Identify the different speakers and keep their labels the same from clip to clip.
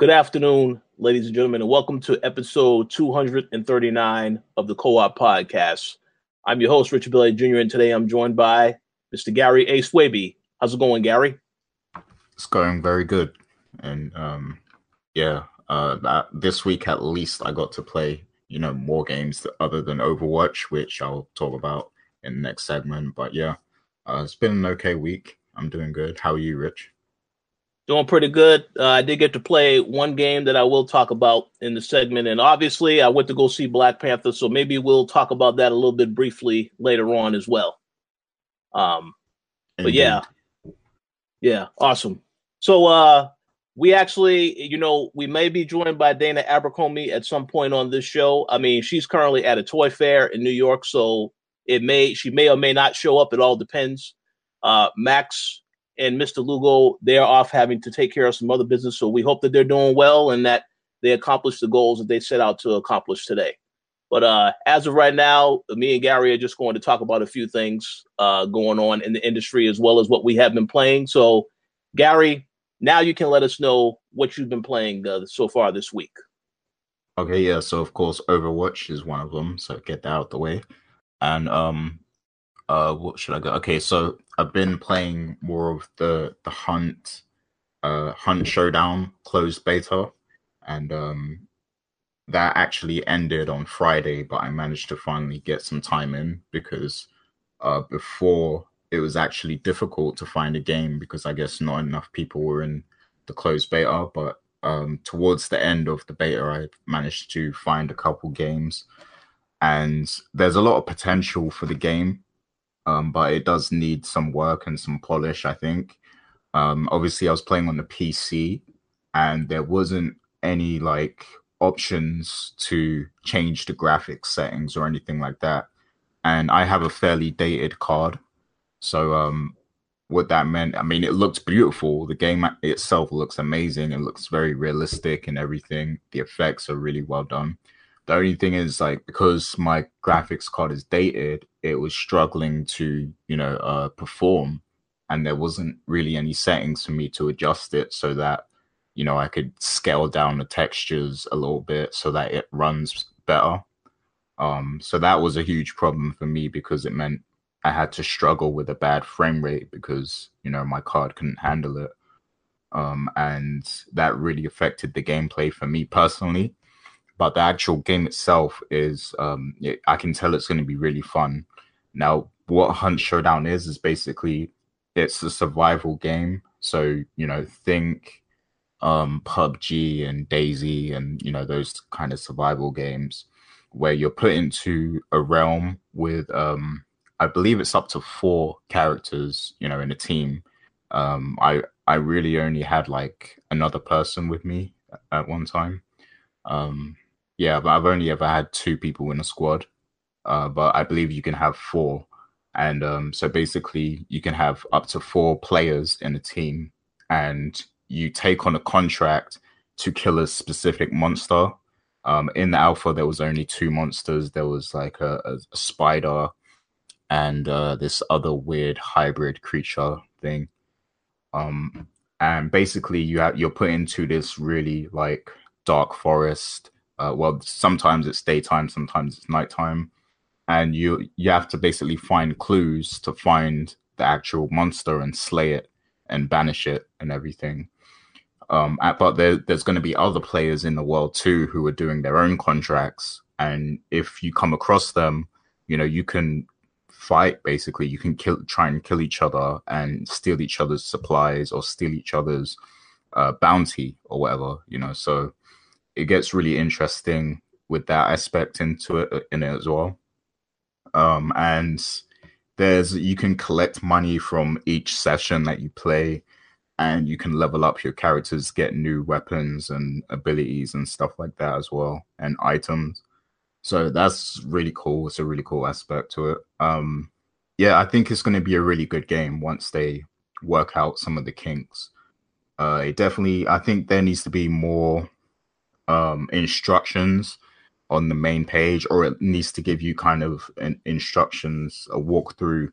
Speaker 1: Good afternoon, ladies and gentlemen, and welcome to episode 239 of the Co-op Podcast. I'm your host, Richard Billy Jr., and today I'm joined by Mr. Gary A. Swaby. How's it going, Gary?
Speaker 2: It's going very good. And um, yeah, uh, that, this week at least I got to play, you know, more games other than Overwatch, which I'll talk about in the next segment. But yeah, uh, it's been an okay week. I'm doing good. How are you, Rich?
Speaker 1: Doing pretty good. Uh, I did get to play one game that I will talk about in the segment, and obviously I went to go see Black Panther, so maybe we'll talk about that a little bit briefly later on as well. Um, but yeah, yeah, awesome. So uh, we actually, you know, we may be joined by Dana Abercrombie at some point on this show. I mean, she's currently at a toy fair in New York, so it may she may or may not show up. It all depends. Uh, Max and Mr. Lugo, they're off having to take care of some other business. So we hope that they're doing well and that they accomplish the goals that they set out to accomplish today. But uh, as of right now, me and Gary are just going to talk about a few things uh, going on in the industry as well as what we have been playing. So, Gary, now you can let us know what you've been playing uh, so far this week.
Speaker 2: Okay, yeah. So of course, Overwatch is one of them. So get that out of the way. And um, uh, what should I go? Okay, so I've been playing more of the the Hunt, uh, Hunt Showdown closed beta, and um, that actually ended on Friday. But I managed to finally get some time in because uh, before it was actually difficult to find a game because I guess not enough people were in the closed beta. But um, towards the end of the beta, I managed to find a couple games, and there's a lot of potential for the game um, but it does need some work and some polish, I think. Um, obviously, I was playing on the PC, and there wasn't any like options to change the graphics settings or anything like that. And I have a fairly dated card, so um, what that meant, I mean, it looks beautiful. The game itself looks amazing. It looks very realistic and everything. The effects are really well done. The only thing is like because my graphics card is dated, it was struggling to, you know, uh, perform and there wasn't really any settings for me to adjust it so that, you know, I could scale down the textures a little bit so that it runs better. Um, so that was a huge problem for me because it meant I had to struggle with a bad frame rate because, you know, my card couldn't handle it. Um, and that really affected the gameplay for me personally but the actual game itself is um, it, I can tell it's going to be really fun. Now, what Hunt Showdown is is basically it's a survival game. So you know, think um, PUBG and DayZ and you know those kind of survival games where you're put into a realm with um, I believe it's up to four characters, you know, in a team. Um, I I really only had like another person with me at one time. Um, yeah, but I've only ever had two people in a squad. Uh, but I believe you can have four. And um, so basically, you can have up to four players in a team, and you take on a contract to kill a specific monster. Um, in the alpha, there was only two monsters. There was like a, a, spider and uh, this other weird hybrid creature thing. Um, and basically, you have you're put into this really like dark forest uh, well, sometimes it's daytime, sometimes it's nighttime, and you you have to basically find clues to find the actual monster and slay it and banish it and everything. Um, but there, there's going to be other players in the world too who are doing their own contracts, and if you come across them, you know you can fight. Basically, you can kill, try and kill each other and steal each other's supplies or steal each other's uh, bounty or whatever. You know, so it gets really interesting with that aspect into it uh, in it as well. Um, and there's you can collect money from each session that you play, and you can level up your characters, get new weapons and abilities and stuff like that as well, and items. So that's really cool. It's a really cool aspect to it. Um, yeah, I think it's going to be a really good game once they work out some of the kinks. Uh, it definitely, I think there needs to be more um, instructions on the main page, or it needs to give you kind of an instructions, a walkthrough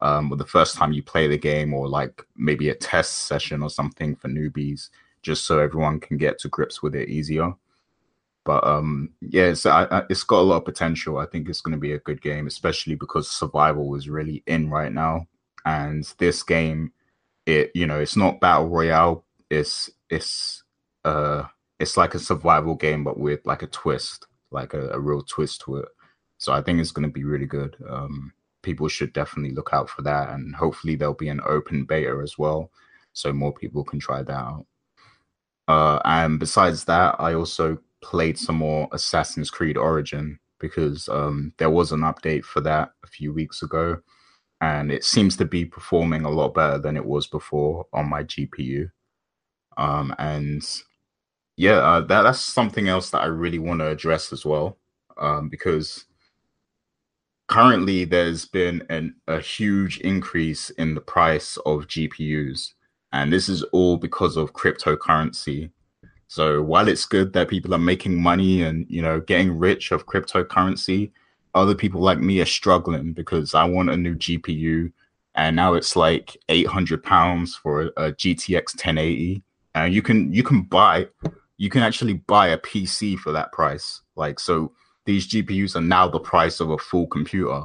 Speaker 2: um, the first time you play the game, or like maybe a test session or something for newbies, just so everyone can get to grips with it easier. But um, yeah, it's I, it's got a lot of potential. I think it's going to be a good game, especially because survival is really in right now. And this game, it you know, it's not battle royale. It's it's uh, it's like a survival game, but with like a twist, like a, a real twist to it. So I think it's going to be really good. Um, people should definitely look out for that, and hopefully there'll be an open beta as well, so more people can try that out. Uh, and besides that, I also played some more Assassin's Creed Origin because um, there was an update for that a few weeks ago, and it seems to be performing a lot better than it was before on my GPU. Um, and yeah, uh, that that's something else that I really want to address as well, um, because currently there's been an, a huge increase in the price of GPUs, and this is all because of cryptocurrency. So while it's good that people are making money and you know getting rich of cryptocurrency, other people like me are struggling because I want a new GPU, and now it's like eight hundred pounds for a, a GTX 1080, and you can you can buy you can actually buy a PC for that price. Like so, these GPUs are now the price of a full computer,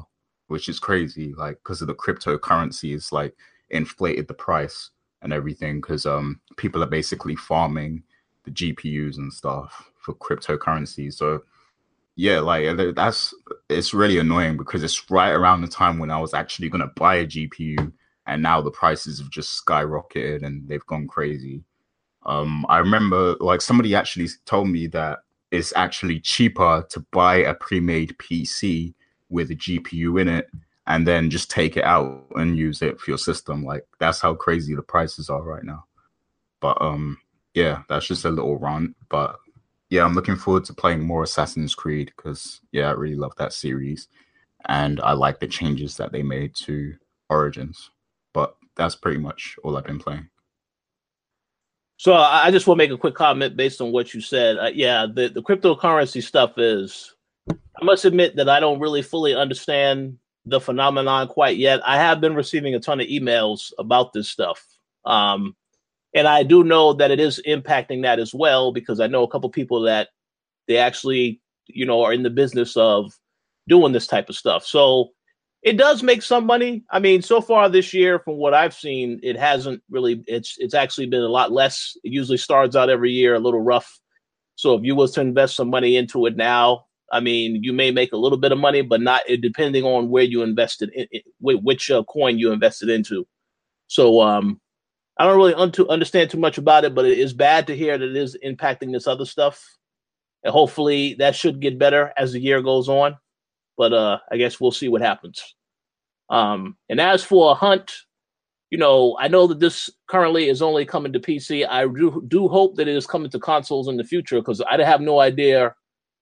Speaker 2: which is crazy. Like because of the cryptocurrency, it's like inflated the price and everything because um people are basically farming the GPUs and stuff for cryptocurrency. So yeah, like that's it's really annoying because it's right around the time when I was actually gonna buy a GPU, and now the prices have just skyrocketed and they've gone crazy. Um, I remember like somebody actually told me that it's actually cheaper to buy a pre-made PC with a GPU in it and then just take it out and use it for your system. Like that's how crazy the prices are right now. But um yeah, that's just a little rant. But yeah, I'm looking forward to playing more Assassin's Creed because yeah, I really love that series, and I like the changes that they made to Origins. But that's pretty much all I've been playing.
Speaker 1: So I just want to make a quick comment based on what you said. Uh, yeah, the the cryptocurrency stuff is. I must admit that I don't really fully understand the phenomenon quite yet. I have been receiving a ton of emails about this stuff. Um, and I do know that it is impacting that as well because I know a couple people that they actually, you know, are in the business of doing this type of stuff. So it does make some money. I mean, so far this year, from what I've seen, it hasn't really. It's it's actually been a lot less. It usually starts out every year a little rough. So if you was to invest some money into it now, I mean, you may make a little bit of money, but not depending on where you invested, in, which uh, coin you invested into. So um, I don't really un- understand too much about it, but it is bad to hear that it is impacting this other stuff. And hopefully that should get better as the year goes on. But uh, I guess we'll see what happens. Um, and as for a hunt, you know, I know that this currently is only coming to PC. I do, do hope that it is coming to consoles in the future because I have no idea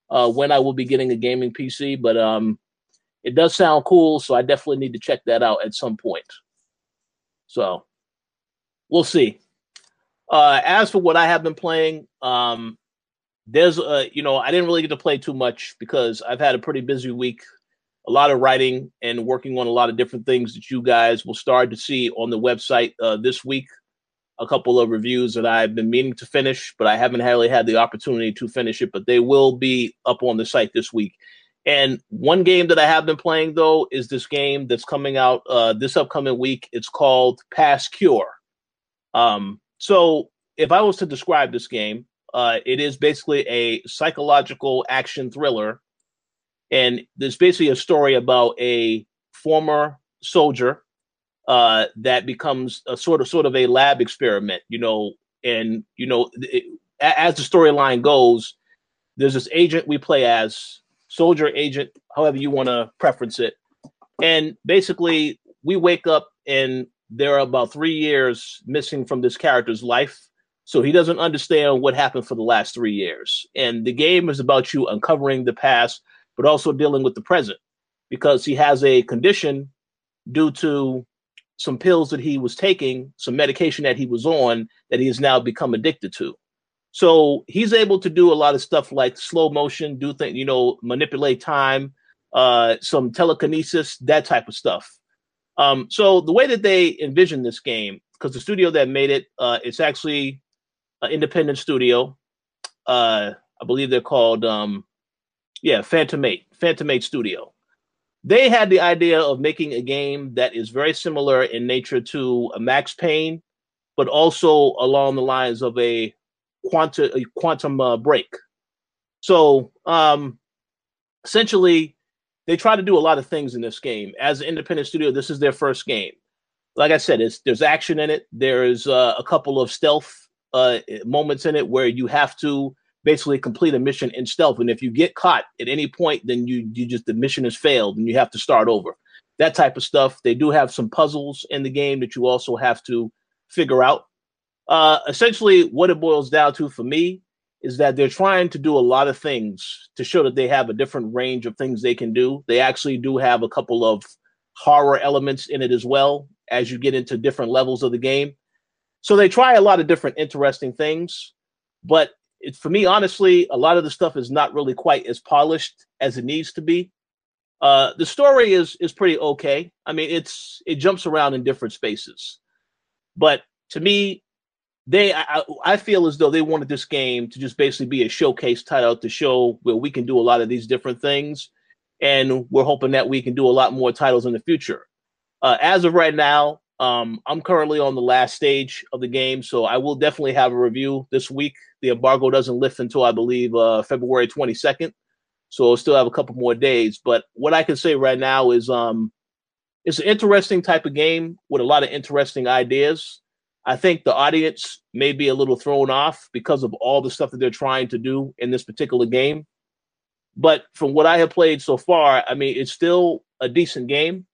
Speaker 1: uh, when I will be getting a gaming PC. But um, it does sound cool, so I definitely need to check that out at some point. So we'll see. Uh, as for what I have been playing, um, there's a you know I didn't really get to play too much because I've had a pretty busy week, a lot of writing and working on a lot of different things that you guys will start to see on the website uh, this week. A couple of reviews that I've been meaning to finish, but I haven't really had the opportunity to finish it. But they will be up on the site this week. And one game that I have been playing though is this game that's coming out uh, this upcoming week. It's called Past Cure. Um, so if I was to describe this game, uh, it is basically a psychological action thriller, and there's basically a story about a former soldier uh, that becomes a sort of sort of a lab experiment, you know, and you know, it, as the storyline goes, there's this agent we play as soldier agent, however you want to preference it, and basically we wake up and there are about three years missing from this character's life. So he doesn't understand what happened for the last three years. And the game is about you uncovering the past, but also dealing with the present because he has a condition due to some pills that he was taking, some medication that he was on that he has now become addicted to. So he's able to do a lot of stuff like slow motion, do things, you know, manipulate time, uh, some telekinesis, that type of stuff. Um, so the way that they envision this game, because the studio that made it, uh, it's actually an independent studio. Uh, I believe they're called, um, yeah, Phantom Eight, Phantom Eight Studio. They had the idea of making a game that is very similar in nature to Max Payne, but also along the lines of a quantum a quantum uh, break. So um, essentially, they try to do a lot of things in this game. As an independent studio, this is their first game. Like I said, there's action in it. There's uh, a couple of stealth uh, moments in it where you have to basically complete a mission in stealth. And if you get caught at any point, then you you just the mission has failed and you have to start over. That type of stuff. They do have some puzzles in the game that you also have to figure out. Uh, essentially, what it boils down to for me is that they're trying to do a lot of things to show that they have a different range of things they can do. They actually do have a couple of horror elements in it as well as you get into different levels of the game. So they try a lot of different interesting things, but it, for me, honestly, a lot of the stuff is not really quite as polished as it needs to be. Uh, the story is is pretty okay. I mean, it's it jumps around in different spaces, but to me, they I, I feel as though they wanted this game to just basically be a showcase title to show where we can do a lot of these different things and we're hoping that we can do a lot more titles in the future uh, as of right now um, i'm currently on the last stage of the game so i will definitely have a review this week the embargo doesn't lift until i believe uh, february 22nd so i'll still have a couple more days but what i can say right now is um, it's an interesting type of game with a lot of interesting ideas I think the audience may be a little thrown off because of all the stuff that they're trying to do in this particular game. But from what I have played so far, I mean, it's still a decent game.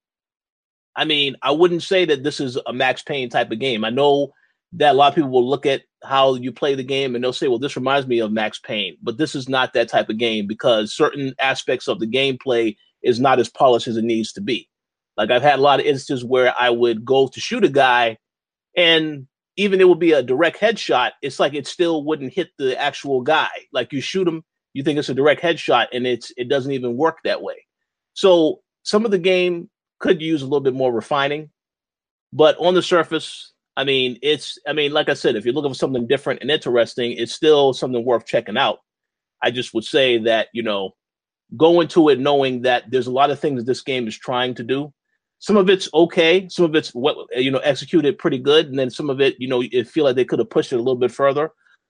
Speaker 1: I mean, I wouldn't say that this is a Max Payne type of game. I know that a lot of people will look at how you play the game and they'll say, well, this reminds me of Max Payne, but this is not that type of game because certain aspects of the gameplay is not as polished as it needs to be. Like I've had a lot of instances where I would go to shoot a guy and even it would be a direct headshot, it's like it still wouldn't hit the actual guy. Like you shoot him, you think it's a direct headshot, and it's it doesn't even work that way. So some of the game could use a little bit more refining, but on the surface, I mean, it's I mean, like I said, if you're looking for something different and interesting, it's still something worth checking out. I just would say that you know, go into it knowing that there's a lot of things this game is trying to do some of it's okay, some of it's what you know executed pretty good, and then some of it, you know, you feel like they could have pushed it a little bit further.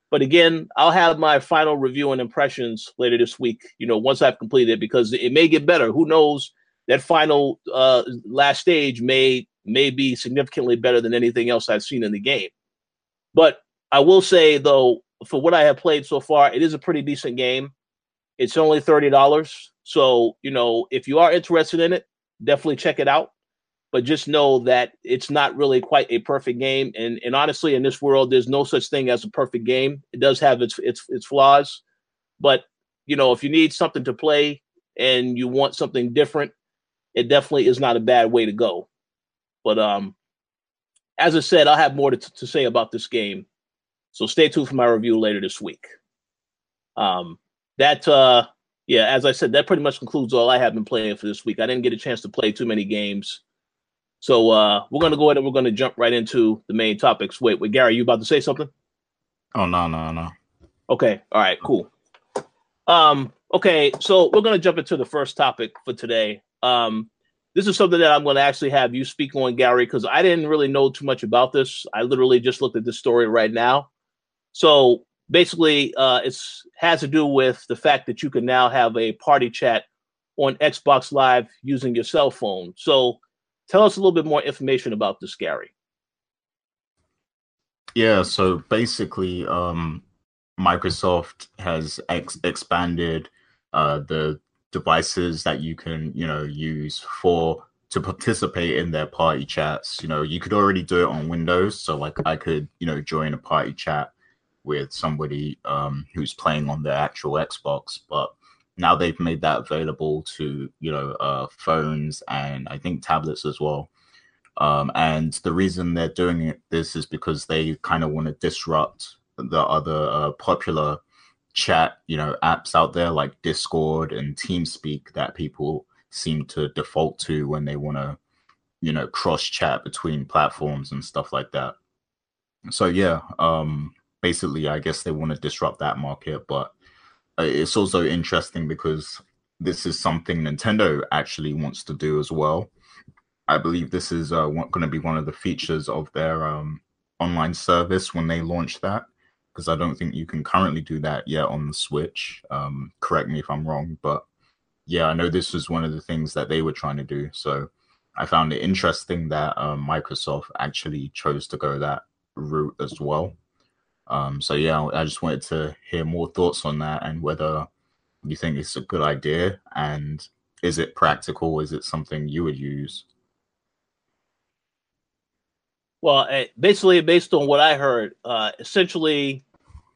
Speaker 1: But again, I'll have my final review and impressions later this week. You know, once I've completed it, because it may get better. Who knows? That final uh, last stage may may be significantly better than anything else I've seen in the game. But I will say though, for what I have played so far, it is a pretty decent game. It's only thirty dollars, so you know if you are interested in it, definitely check it out but just know that it's not really quite a perfect game. And and honestly, in this world, there's no such thing as a perfect game. It does have its its its flaws, but you know, if you need something to play and you want something different, it definitely is not a bad way to go. But um, as I said, I'll have more to, to say about this game, so stay tuned for my review later this week. Um, that uh, yeah, as I said, that pretty much concludes all I have been playing for this week. I didn't get a chance to play too many games so uh, we're going to go ahead and we're going to jump right into the main topics. Wait, wait, Gary, you about to say something?
Speaker 2: Oh no, no, no.
Speaker 1: Okay, all right, cool. Um, okay, so we're going to jump into the first topic for today. Um, this is something that I'm going to actually have you speak on, Gary, because I didn't really know too much about this. I literally just looked at this story right now. So basically, uh, it's has to do with the fact that you can now have a party chat on Xbox Live using your cell phone. So Tell us a little bit more information about this, Gary.
Speaker 2: Yeah, so basically, um, Microsoft has ex- expanded uh, the devices that you can, you know, use for to participate in their party chats. You know, you could already do it on Windows, so like I could, you know, join a party chat with somebody um, who's playing on their actual Xbox, but now they've made that available to you know uh, phones and I think tablets as well. Um, and the reason they're doing this is because they kind of want to disrupt the other uh, popular chat you know apps out there like Discord and TeamSpeak that people seem to default to when they want to you know cross chat between platforms and stuff like that. So yeah, um, basically, I guess they want to disrupt that market, but uh, it's also interesting because this is something Nintendo actually wants to do as well. I believe this is uh, going to be one of the features of their um, online service when they launch that, because I don't think you can currently do that yet on the Switch. Um, correct me if I'm wrong, but yeah, I know this was one of the things that they were trying to do. So I found it interesting that um, Microsoft actually chose to go that route as well. Um, so yeah, I just wanted to hear more thoughts on that and whether you think it's a good idea and is it practical? Is it something you would use?
Speaker 1: Well, eh, basically, based on what I heard, uh, essentially,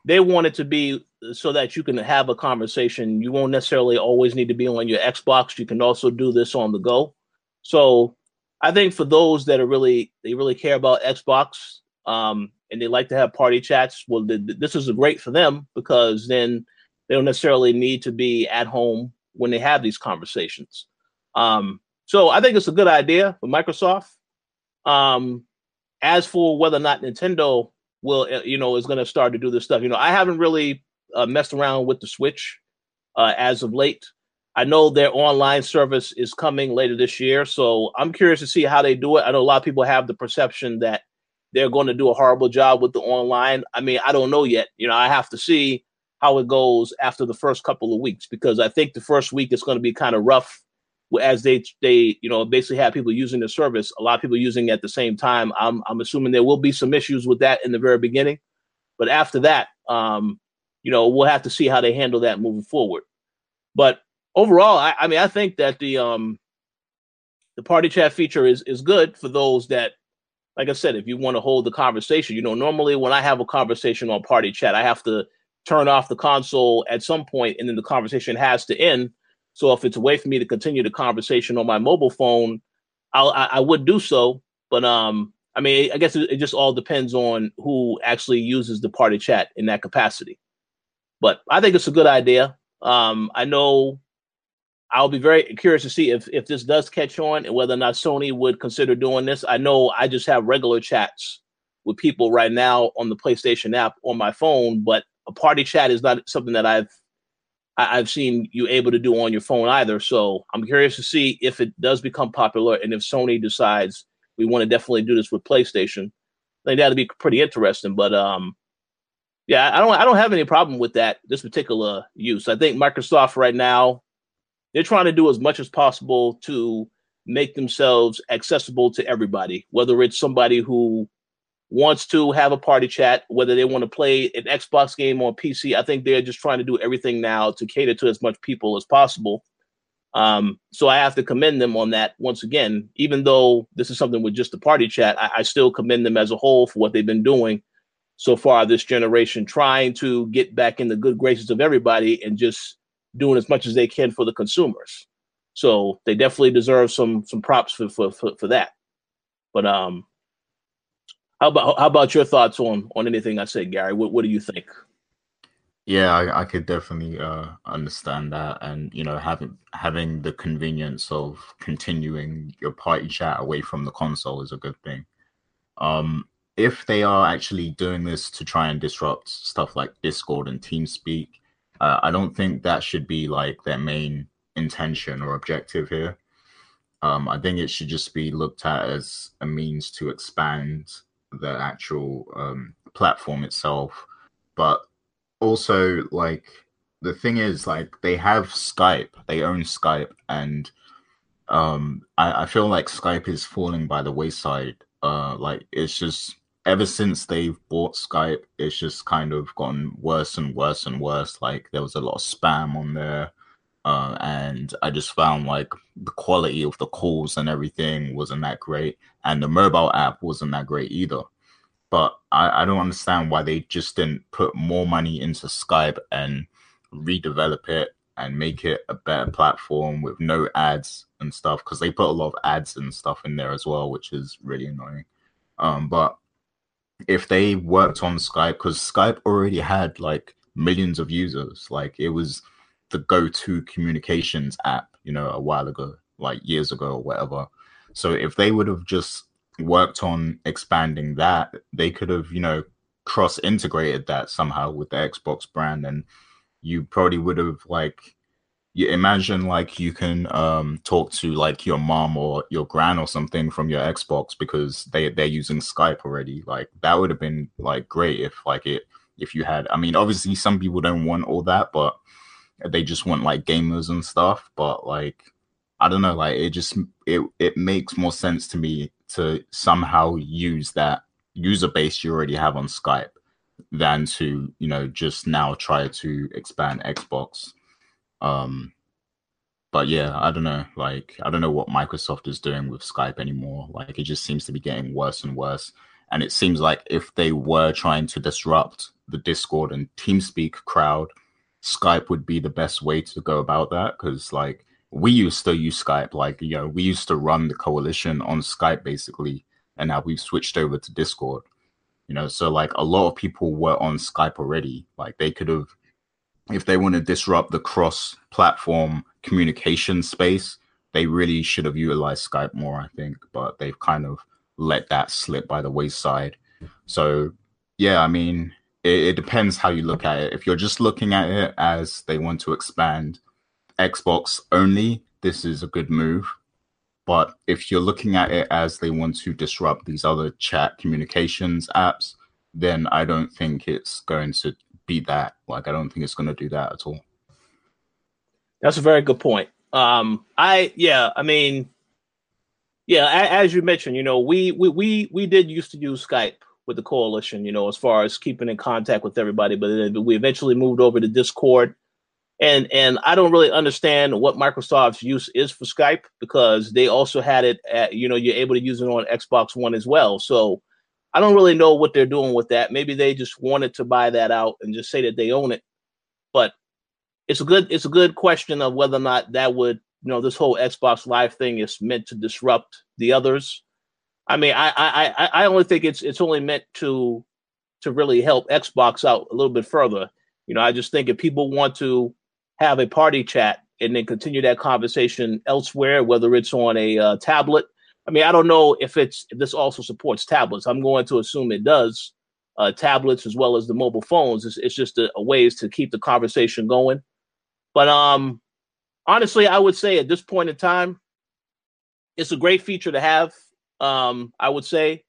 Speaker 1: they want it to be so that you can have a conversation. You won't necessarily always need to be on your Xbox. You can also do this on the go. So, I think for those that are really they really care about Xbox um, and they like to have party chats, well, th- this is great for them because then they don't necessarily need to be at home when they have these conversations. Um, so, I think it's a good idea for Microsoft. Um, as for whether or not Nintendo will, uh, you know, is going to start to do this stuff, you know, I haven't really uh, messed around with the Switch uh, as of late. I know their online service is coming later this year, so I'm curious to see how they do it. I know a lot of people have the perception that they're going to do a horrible job with the online. I mean, I don't know yet. You know, I have to see how it goes after the first couple of weeks because I think the first week is going to be kind of rough as they they you know basically have people using the service, a lot of people using at the same time. I'm I'm assuming there will be some issues with that in the very beginning, but after that, um, you know, we'll have to see how they handle that moving forward. But overall, I, I mean, I think that the um the party chat feature is is good for those that, like I said, if you want to hold the conversation. You know, normally when I have a conversation on party chat, I have to turn off the console at some point, and then the conversation has to end so if it's a way for me to continue the conversation on my mobile phone, I'll, I, I would do so. But um, I mean, I guess it, it, just all depends on who actually uses the party chat in that capacity. But I think it's a good idea. Um, I know I'll be very curious to see if if this does catch on and whether or not Sony would consider doing this. I know I just have regular chats with people right now on the PlayStation app on my phone, but a party chat is not something that I've I, have seen you able to do on your phone either. So I'm curious to see if it does become popular and if Sony decides we want to definitely do this with PlayStation. I think that'd be pretty interesting. But um, yeah, I don't I don't have any problem with that this particular use. I think Microsoft right now they're trying to do as much as possible to make themselves accessible to everybody, whether it's somebody who wants to have a party chat, whether they want to play an Xbox game or PC. I think they're just trying to do everything now to cater to as much people as possible. Um, so I have to commend them on that once again. Even though this is something with just the party chat, I, I still commend them as a whole for what they've been doing so far this generation, trying to get back in the good graces of everybody and just doing as much as they can for the consumers. So they definitely deserve some some props for for for, for that. But um, how about how about your thoughts on on anything I said, Gary? What what do you think?
Speaker 2: Yeah, I, I could definitely uh, understand that, and you know, having having the convenience of continuing your party chat away from the console is a good thing. Um, if they are actually doing this to try and disrupt stuff like Discord and TeamSpeak, uh, I don't think that should be like their main intention or objective here. Um, I think it should just be looked at as a means to expand the actual um, platform itself, but also like the thing is like they have Skype, they own Skype, and um, I, I feel like Skype is falling by the wayside. Uh, like it's just ever since they've bought Skype, it's just kind of gotten worse and worse and worse. Like there was a lot of spam on there. Uh, and I just found like the quality of the calls and everything wasn't that great, and the mobile app wasn't that great either. But I, I don't understand why they just didn't put more money into Skype and redevelop it and make it a better platform with no ads and stuff because they put a lot of ads and stuff in there as well, which is really annoying. Um, but if they worked on Skype, because Skype already had like millions of users, like it was the go-to communications app, you know, a while ago, like years ago or whatever. So if they would have just worked on expanding that, they could have, you know, cross integrated that somehow with the Xbox brand, and you probably would have like you imagine like you can um talk to like your mom or your gran or something from your Xbox because they they're using Skype already. Like that would have been like great if like it if you had I mean obviously some people don't want all that, but they just want like gamers and stuff. But like I don't know, like it just it it makes more sense to me to somehow use that user base you already have on Skype than to, you know, just now try to expand Xbox um, but yeah, I don't know. Like, I don't know what Microsoft is doing with Skype anymore. Like, it just seems to be getting worse and worse. And it seems like if they were trying to disrupt the Discord and TeamSpeak crowd, Skype would be the best way to go about that. Because, like, we used to use Skype. Like, you know, we used to run the coalition on Skype basically. And now we've switched over to Discord. You know, so like a lot of people were on Skype already. Like, they could have if they want to disrupt the cross platform communication space, they really should have utilized Skype more, I think, but they've kind of let that slip by the wayside. So, yeah, I mean, it, it depends how you look at it. If you're just looking at it as they want to expand Xbox only, this is a good move. But if you're looking at it as they want to disrupt these other chat communications apps, then I don't think it's going to beat that. Like I don't think it's going to do that at all.
Speaker 1: That's a very good point. Um, I yeah, I mean, yeah, as you mentioned, you know, we we we we did used to use Skype with the coalition, you know, as far as keeping in contact with everybody, but then we eventually moved over to Discord. And and I don't really understand what Microsoft's use is for Skype because they also had it at, you know, you're able to use it on Xbox One as well. So I don't really know what they're doing with that. Maybe they just wanted to buy that out and just say that they own it. But it's a good it's a good question of whether or not that would you know this whole Xbox Live thing is meant to disrupt the others. I mean, I I I only think it's it's only meant to to really help Xbox out a little bit further. You know, I just think if people want to have a party chat and then continue that conversation elsewhere, whether it's on a uh, tablet I mean, I don't know if it's if this also supports tablets. I'm going to assume it does. Uh, tablets as well as the mobile phones. It's, it's just a, a ways to keep the conversation going. But um, honestly, I would say at this point in time, it's a great feature to have. Um, I would say.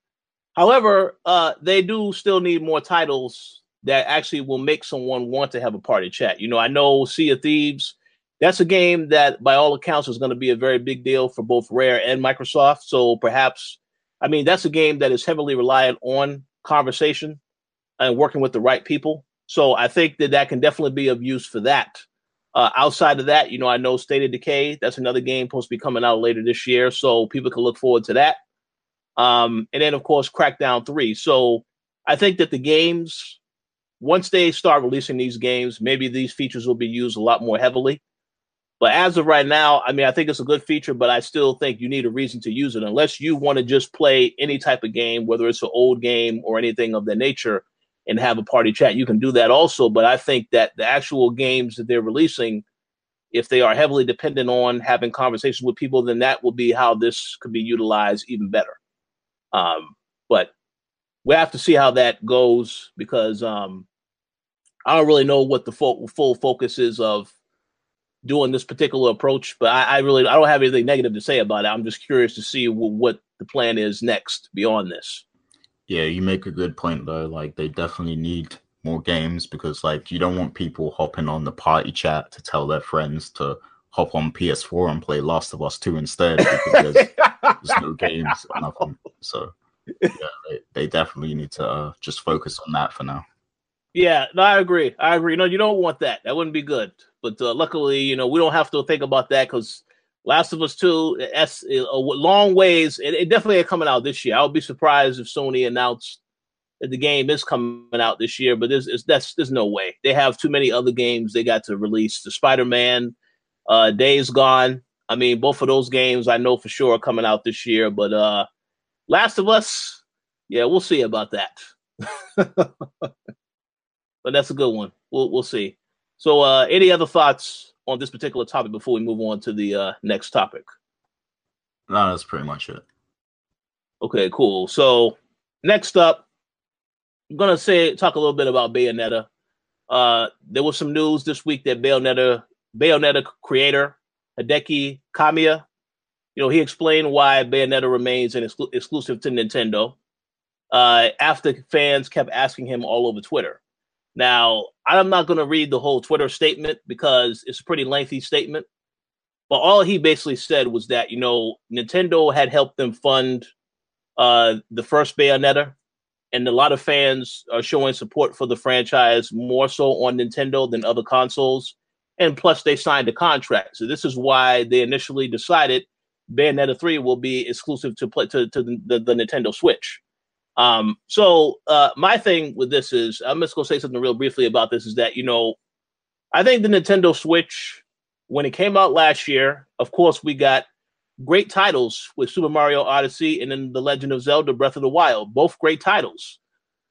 Speaker 1: However, uh, they do still need more titles that actually will make someone want to have a party chat. You know, I know Sea of Thieves that's a game that, by all accounts, is going to be a very big deal for both Rare and Microsoft. So perhaps, I mean, that's a game that is heavily reliant on conversation and working with the right people. So I think that that can definitely be of use for that. Uh, outside of that, you know, I know State of Decay. That's another game supposed to be coming out later this year, so people can look forward to that. Um, and then, of course, Crackdown Three. So I think that the games, once they start releasing these games, maybe these features will be used a lot more heavily. But as of right now, I mean, I think it's a good feature, but I still think you need a reason to use it. Unless you want to just play any type of game, whether it's an old game or anything of that nature, and have a party chat, you can do that also. But I think that the actual games that they're releasing, if they are heavily dependent on having conversations with people, then that will be how this could be utilized even better. Um, but we have to see how that goes because um, I don't really know what the full, full focus is of doing this particular approach. But I, I, really I don't have anything negative to say about it. I'm just curious to see w- what the plan is next beyond this.
Speaker 2: Yeah, you make a good point though. Like they definitely need more games because like you don't want people hopping on the party chat to tell their friends to hop on PS4 and play Last of Us 2 instead because there's, there's no games or nothing. So yeah, they, they definitely need to uh, just focus on that for now.
Speaker 1: Yeah, no, I agree. I agree. No, you don't want that. That wouldn't be good. But uh, luckily, you know, we don't have to think about that because Last of Us Two, that's a long ways. It, it definitely ain't coming out this year. I would be surprised if Sony announced that the game is coming out this year. But there's, that's there's no way. They have too many other games they got to release. The Spider Man, uh, Days Gone. I mean, both of those games I know for sure are coming out this year. But uh, Last of Us, yeah, we'll see about that. but that's a good one. We'll we'll see. So, uh, any other thoughts on this particular topic before we move on to the uh, next topic?
Speaker 2: No, that's pretty much it.
Speaker 1: Okay, cool. So, next up, I'm gonna say talk a little bit about Bayonetta. Uh, there was some news this week that Bayonetta Bayonetta creator Hideki Kamiya, you know, he explained why Bayonetta remains an exclu- exclusive to Nintendo. Uh, after fans kept asking him all over Twitter. Now, I'm not going to read the whole Twitter statement because it's a pretty lengthy statement. But all he basically said was that, you know, Nintendo had helped them fund uh, the first Bayonetta and a lot of fans are showing support for the franchise more so on Nintendo than other consoles. And plus, they signed a contract, so this is why they initially decided Bayonetta three will be exclusive to play to, to the, the, Nintendo Switch. Um, so uh, my thing with this is I'm just gonna say something real briefly about this is that you know I think the Nintendo Switch when it came out last year, of course we got great titles with Super Mario Odyssey and then The Legend of Zelda Breath of the Wild. Both great titles.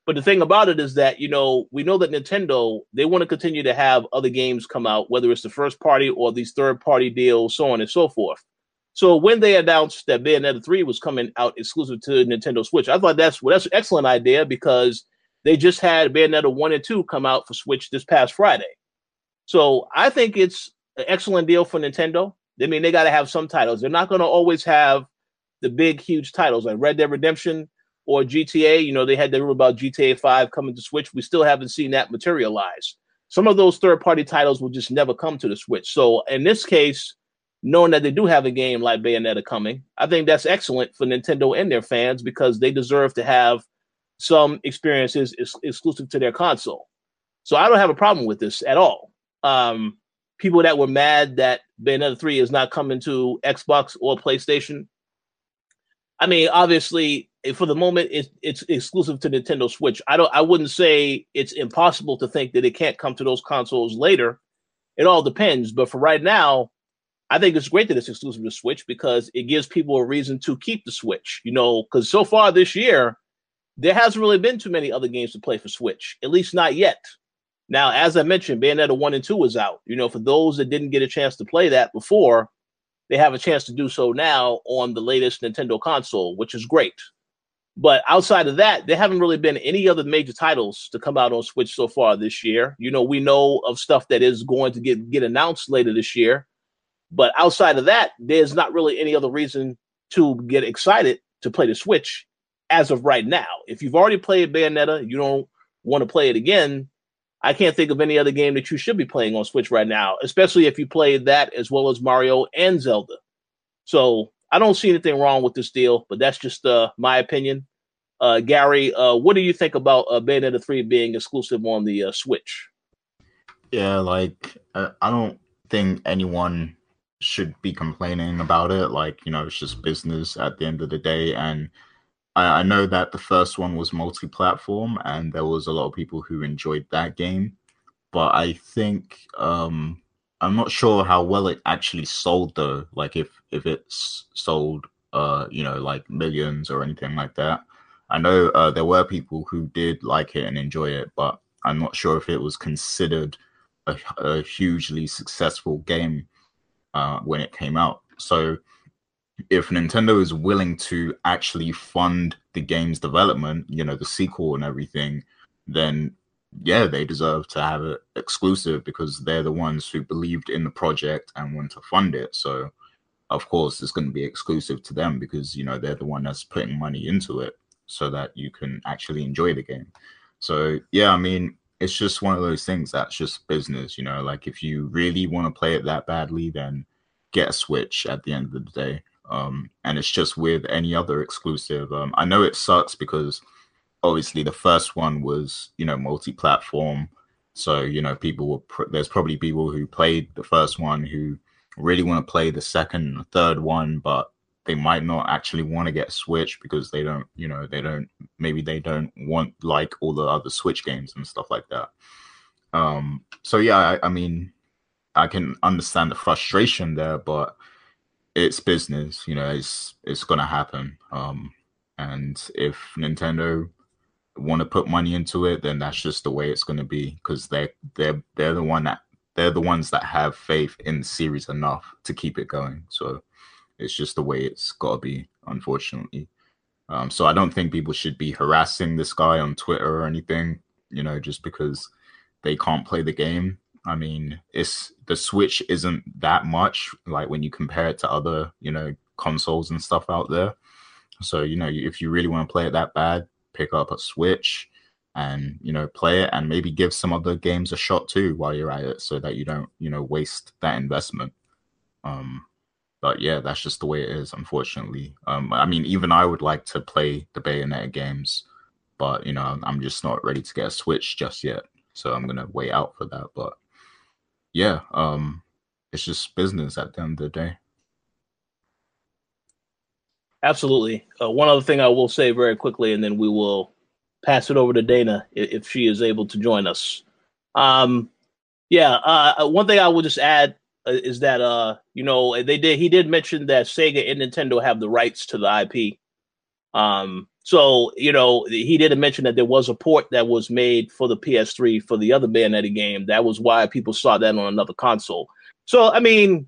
Speaker 1: But the thing about it is that, you know, we know that Nintendo, they want to continue to have other games come out, whether it's the first party or these third party deals, so on and so forth. So when they announced that Bayonetta 3 was coming out exclusive to Nintendo Switch, I thought that's well, that's an excellent idea because they just had Bayonetta 1 and 2 come out for Switch this past Friday. So I think it's an excellent deal for Nintendo. I mean, they got to have some titles. They're not going to always have the big, huge titles like Red Dead Redemption or GTA. You know, they had the rumor about GTA 5 coming to Switch. We still haven't seen that materialize. Some of those third party titles will just never come to the Switch. So in this case, knowing that they do have a game like Bayonetta coming, I think that's excellent for Nintendo and their fans because they deserve to have some experiences ex- exclusive to their console. So I don't have a problem with this at all. Um, people that were mad that Bayonetta 3 is not coming to Xbox or PlayStation. I mean, obviously, for the moment, it's, it's exclusive to Nintendo Switch. I don't. I wouldn't say it's impossible to think that it can't come to those consoles later. It all depends. But for right now, I think it's great that it's exclusive to Switch because it gives people a reason to keep the Switch. You know, because so far this year, there hasn't really been too many other games to play for Switch, at least not yet. Now, as I mentioned, Bayonetta 1 and 2 is out. You know, for those that didn't get a chance to play that before, they have a chance to do so now on the latest Nintendo console, which is great. But outside of that, there haven't really been any other major titles to come out on Switch so far this year. You know, we know of stuff that is going to get get announced later this year. But outside of that, there's not really any other reason to get excited to play the Switch as of right now. If you've already played Bayonetta, you don't want to play it again, I can't think of any other game that you should be playing on Switch right now, especially if you play that as well as Mario and Zelda. So I don't see anything wrong with this deal, but that's just uh, my opinion. Uh, Gary, uh, what do you think about uh, Bayonetta 3 being exclusive on the uh, Switch?
Speaker 2: Yeah, like, uh, I don't think anyone should be complaining about it. Like, you know, it's just business at the end of the day. And I, I know that the first one was multi-platform, and there was a lot of people who enjoyed that game. But I think um, I'm not sure how well it actually sold though. Like if if it's sold, uh, you know, like millions or anything like that. I know uh, there were people who did like it and enjoy it, but I'm not sure if it was considered a, a hugely successful game uh, when it came out. So if Nintendo is willing to actually fund the game's development, you know, the sequel and everything, then yeah, they deserve to have it exclusive because they're the ones who believed in the project and want to fund it. So, of course, it's going to be exclusive to them because you know they're the one that's putting money into it so that you can actually enjoy the game. So, yeah, I mean, it's just one of those things that's just business, you know. Like if you really want to play it that badly, then get a Switch at the end of the day um, and it's just with any other exclusive. Um, I know it sucks because obviously the first one was you know multi-platform, so you know people were pr- there's probably people who played the first one who really want to play the second and third one, but they might not actually want to get Switch because they don't you know they don't maybe they don't want like all the other Switch games and stuff like that. Um, so yeah, I, I mean, I can understand the frustration there, but it's business. You know, it's it's gonna happen. Um, and if Nintendo want to put money into it, then that's just the way it's gonna be because they they're they're the one that they're the ones that have faith in the series enough to keep it going. So it's just the way it's gotta be, unfortunately. Um, so I don't think people should be harassing this guy on Twitter or anything, you know, just because they can't play the game. I mean, it's the Switch isn't that much like when you compare it to other, you know, consoles and stuff out there. So, you know, if you really want to play it that bad, pick up a Switch and, you know, play it and maybe give some other games a shot too while you're at it so that you don't, you know, waste that investment. Um, but yeah, that's just the way it is, unfortunately. Um, I mean, even I would like to play the Bayonetta games, but you know, I'm just not ready to get a Switch just yet. So I'm gonna wait out for that. But yeah, um, it's just business at the end of the day.
Speaker 1: Absolutely. Uh, one other thing I will say very quickly, and then we will pass it over to Dana if, she is able to join us. Um, yeah, uh, one thing I will just add uh, is that uh you know they did he did mention that Sega and Nintendo have the rights to the IP. Um so you know he didn't mention that there was a port that was made for the PS3 for the other Bayonetta game. That was why people saw that on another console. So I mean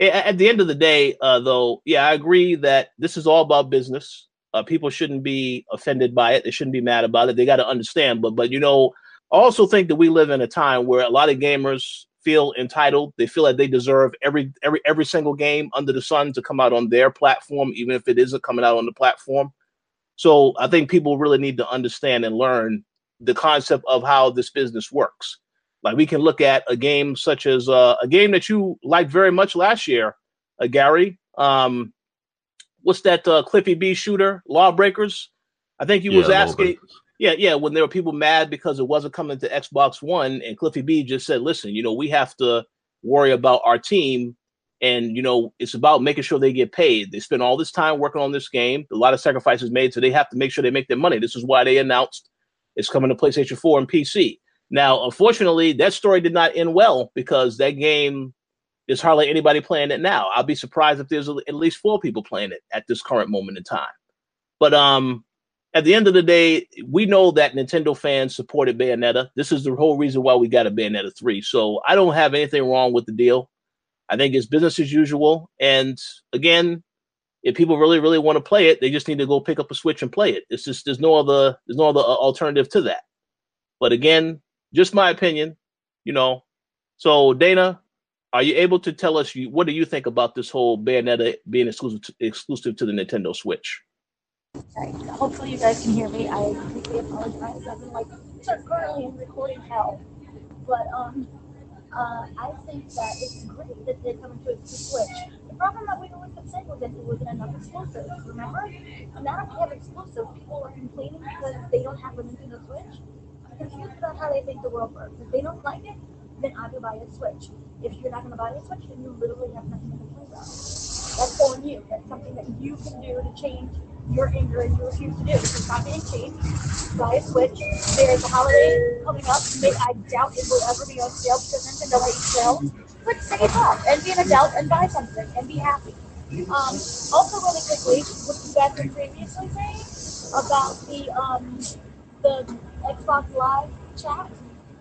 Speaker 1: at the end of the day uh though yeah I agree that this is all about business. Uh, people shouldn't be offended by it. They shouldn't be mad about it. They got to understand. But but you know, I also think that we live in a time where a lot of gamers feel entitled. They feel like they deserve every every every single game under the sun to come out on their platform, even if it isn't coming out on the platform. So I think people really need to understand and learn the concept of how this business works. Like we can look at a game such as uh, a game that you liked very much last year, uh, Gary. Um, what's that uh, Cliffy B shooter, Lawbreakers? I think you yeah, was asking. Yeah, yeah. When there were people mad because it wasn't coming to Xbox One, and Cliffy B just said, "Listen, you know, we have to worry about our team, and you know, it's about making sure they get paid. They spend all this time working on this game, a lot of sacrifices made, so they have to make sure they make their money. This is why they announced it's coming to PlayStation 4 and PC. Now, unfortunately, that story did not end well because that game there's hardly anybody playing it now. I'll be surprised if there's at least four people playing it at this current moment in time. But um, at the end of the day, we know that Nintendo fans supported Bayonetta. This is the whole reason why we got a Bayonetta 3. So I don't have anything wrong with the deal. I think it's business as usual. And again, if people really, really want to play it, they just need to go pick up a Switch and play it. It's just there's no other there's no other uh, alternative to that. But again, just my opinion, you know. So Dana, are you able to tell us what do you think about this whole Bayonetta being exclusive to, exclusive to the Nintendo Switch?
Speaker 3: Sorry. Hopefully you guys can hear me. I completely apologize. Been like currently in recording hell. But um uh, I think that it's great that they're coming to a Switch. The problem that we always been saying was that there wasn't enough exclusives, remember? Now that we have exclusives, people are complaining because they don't have a Nintendo Switch. I'm confused about how they think the world works. If they don't like it, then I will buy a Switch. If you're not going to buy a Switch, then you literally have nothing to complain about. That's on you. That's something that you can do to change your anger and you refuse to do. It's not being changed. Buy a Switch. There's a holiday coming up. I doubt it will ever be on sale because Nintendo hates sales. But save up and be an adult and buy something and be happy. Um, also, really quickly, what you guys were previously saying about the um, the Xbox Live chat,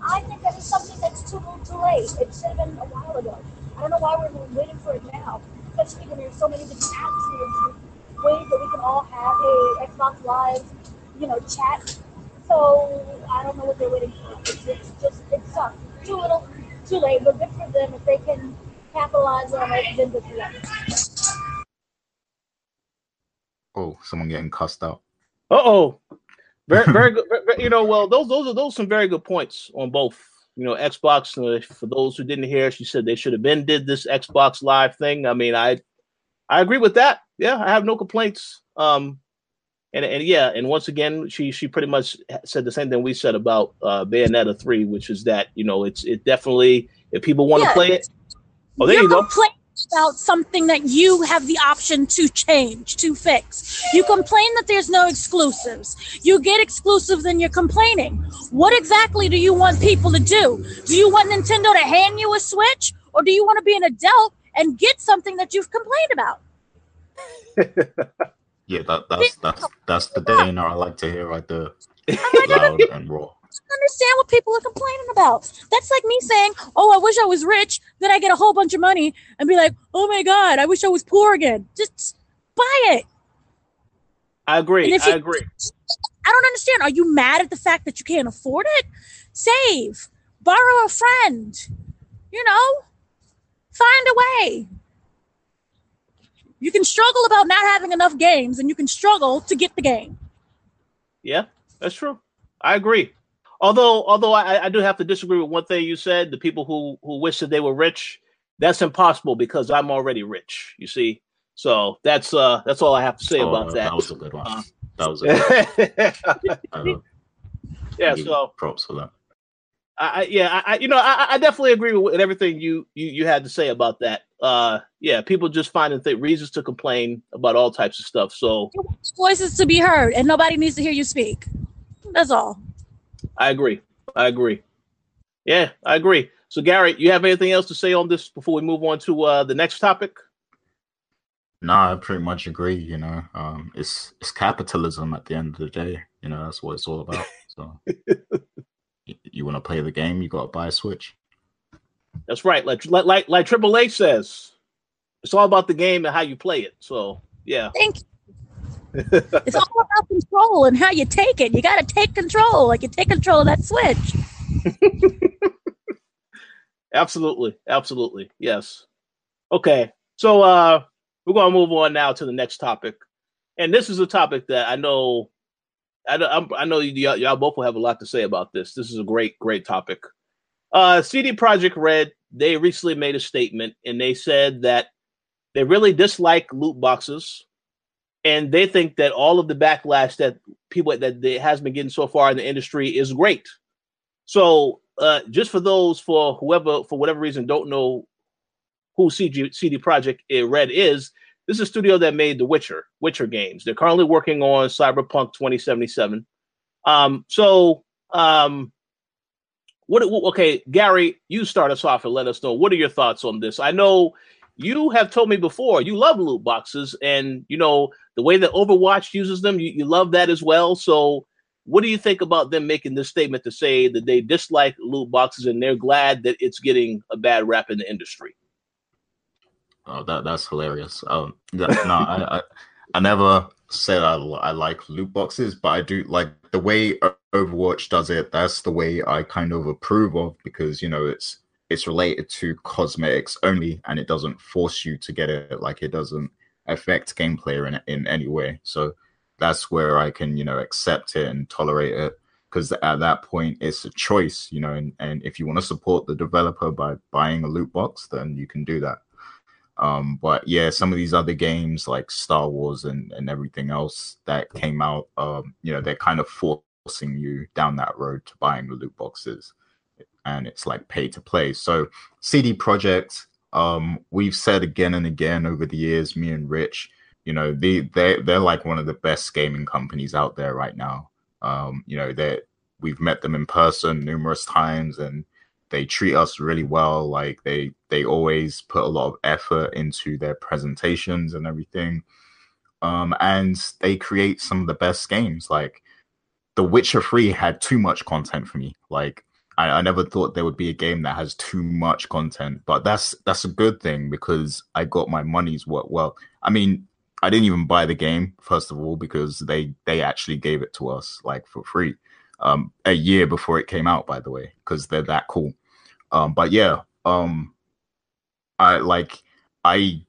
Speaker 3: I think that is something that's too little too late. It should have been a while ago. I don't know why we're waiting for it now, especially when there's so many different apps here ways that we can all have a Xbox Live, you know, chat. So I don't know what they're waiting for. It's, it's just it sucks. Too little, too late. But good for them if they can capitalize on it. Then good for them.
Speaker 2: Oh, someone getting cussed out.
Speaker 1: Uh oh. Very, very good. you know, well, those, those are those some very good points on both. You know, Xbox. Uh, for those who didn't hear, she said they should have been did this Xbox Live thing. I mean, I, I agree with that yeah, I have no complaints. Um, and and yeah, and once again, she she pretty much said the same thing we said about uh, Bayonetta three, which is that you know it's it definitely if people want to yeah, play it.
Speaker 4: Oh, there you go. About something that you have the option to change, to fix. You complain that there's no exclusives. You get exclusives and you're complaining. What exactly do you want people to do? Do you want Nintendo to hand you a Switch? Or do you want to be an adult and get something that you've complained about?
Speaker 2: yeah, that, that's that's that's the Dana I like to hear right there. Loud and raw.
Speaker 4: Understand what people are complaining about. That's like me saying, "Oh, I wish I was rich." Then I get a whole bunch of money and be like, "Oh my god, I wish I was poor again." Just buy it.
Speaker 1: I agree. I
Speaker 4: you-
Speaker 1: agree.
Speaker 4: I don't understand. Are you mad at the fact that you can't afford it? Save, borrow a friend, you know, find a way. You can struggle about not having enough games and you can struggle to get the game.
Speaker 1: Yeah, that's true. I agree. Although, although I, I do have to disagree with one thing you said. The people who who wish that they were rich, that's impossible because I'm already rich. You see, so that's uh that's all I have to say
Speaker 2: Oh,
Speaker 1: about that.
Speaker 2: That was a good one.
Speaker 1: Uh,
Speaker 2: that was a good one.
Speaker 1: yeah.
Speaker 2: I give
Speaker 1: So
Speaker 2: props for that.
Speaker 1: I, I yeah, I, I you know I, I definitely agree with everything you, you you had to say about that. Uh, yeah, people just finding th- reasons to complain about all types of stuff. So
Speaker 4: Voices to be heard, and nobody needs to hear you speak. That's all.
Speaker 1: I agree. I agree. Yeah, I agree. So Gary, you have anything else to say on this before we move on to uh, the next topic?
Speaker 2: No, I pretty much agree. You know, um, it's it's capitalism at the end of the day. You know, that's what it's all about. So, you, you want to play the game, you got to buy a Switch.
Speaker 1: That's right. Like like like like Triple H says, it's all about the game and how you play it. So yeah,
Speaker 4: Thank you. It's all about control and how you take it. You got to take control, like you take control of that switch.
Speaker 1: absolutely, absolutely, yes. Okay, so uh, we're gonna move on now to the next topic, and this is a topic that I know, I know, I know y'all, y'all both will have a lot to say about this. This is a great, great topic. Uh, CD Projekt Red they recently made a statement, and they said that they really dislike loot boxes, and they think that all of the backlash that people that they has been getting so far in the industry is great. So, uh, just for those for whoever for whatever reason don't know who CG, CD Projekt Red is, this is a studio that made the Witcher Witcher games. They're currently working on Cyberpunk 2077. Um, so, um, what? Okay, Gary, you start us off and let us know what are your thoughts on this. I know you have told me before you love loot boxes, and you know the way that Overwatch uses them, you, you love that as well. So, what do you think about them making this statement to say that they dislike loot boxes and they're glad that it's getting a bad rap in the industry?
Speaker 2: Oh, that that's hilarious. Um, yeah, no, I, I I never said I, I like loot boxes, but I do like the way Overwatch does it. That's the way I kind of approve of because you know it's it's related to cosmetics only, and it doesn't force you to get it. Like it doesn't affect gameplay in in any way. So that's where I can you know accept it and tolerate it because at that point it's a choice, you know. And and if you want to support the developer by buying a loot box, then you can do that. Um, but yeah, some of these other games like Star Wars and, and everything else that came out, um, you know, they're kind of forcing you down that road to buying the loot boxes, and it's like pay to play. So CD Projekt, um, we've said again and again over the years, me and Rich, you know, they they they're like one of the best gaming companies out there right now. Um, you know, they we've met them in person numerous times and they treat us really well like they they always put a lot of effort into their presentations and everything um and they create some of the best games like the witcher 3 had too much content for me like I, I never thought there would be a game that has too much content but that's that's a good thing because i got my money's worth. Well i mean i didn't even buy the game first of all because they they actually gave it to us like for free um a year before it came out by the way because they're that cool. Um but yeah um i like i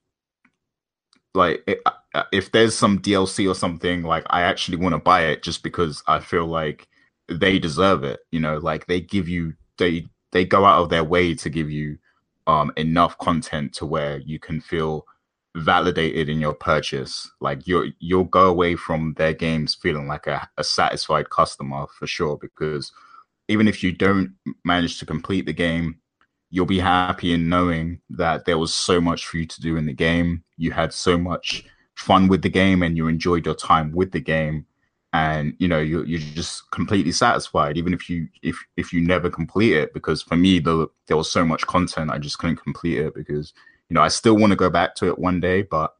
Speaker 2: like i- i- if there's some dlc or something like i actually want to buy it just because i feel like they deserve it you know like they give you they they go out of their way to give you um enough content to where you can feel validated in your purchase. Like you're you'll go away from their games feeling like a, a satisfied customer for sure because even if you don't manage to complete the game you'll be happy in knowing that there was so much for you to do in the game. You had so much fun with the game and you enjoyed your time with the game and you know you're, you're just completely satisfied even if you if if you never complete it because for me the, there was so much content i just couldn't complete it because you know i still want to go back to it one day but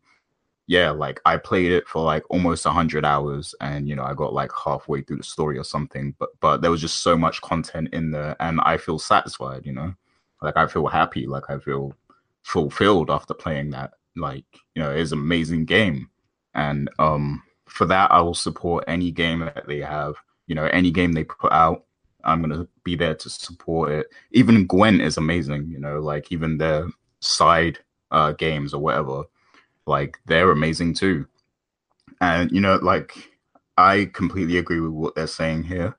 Speaker 2: yeah like i played it for like almost 100 hours and you know i got like halfway through the story or something but but there was just so much content in there and i feel satisfied you know? Like i feel happy like i feel fulfilled after playing that. Like you know it's an amazing game and um for that, I will support any game that they have. You know, any game they put out, I'm gonna be there to support it. Even Gwent is amazing. You know, like even their side uh, games or whatever, like they're amazing too. And you know, like I completely agree with what they're saying here.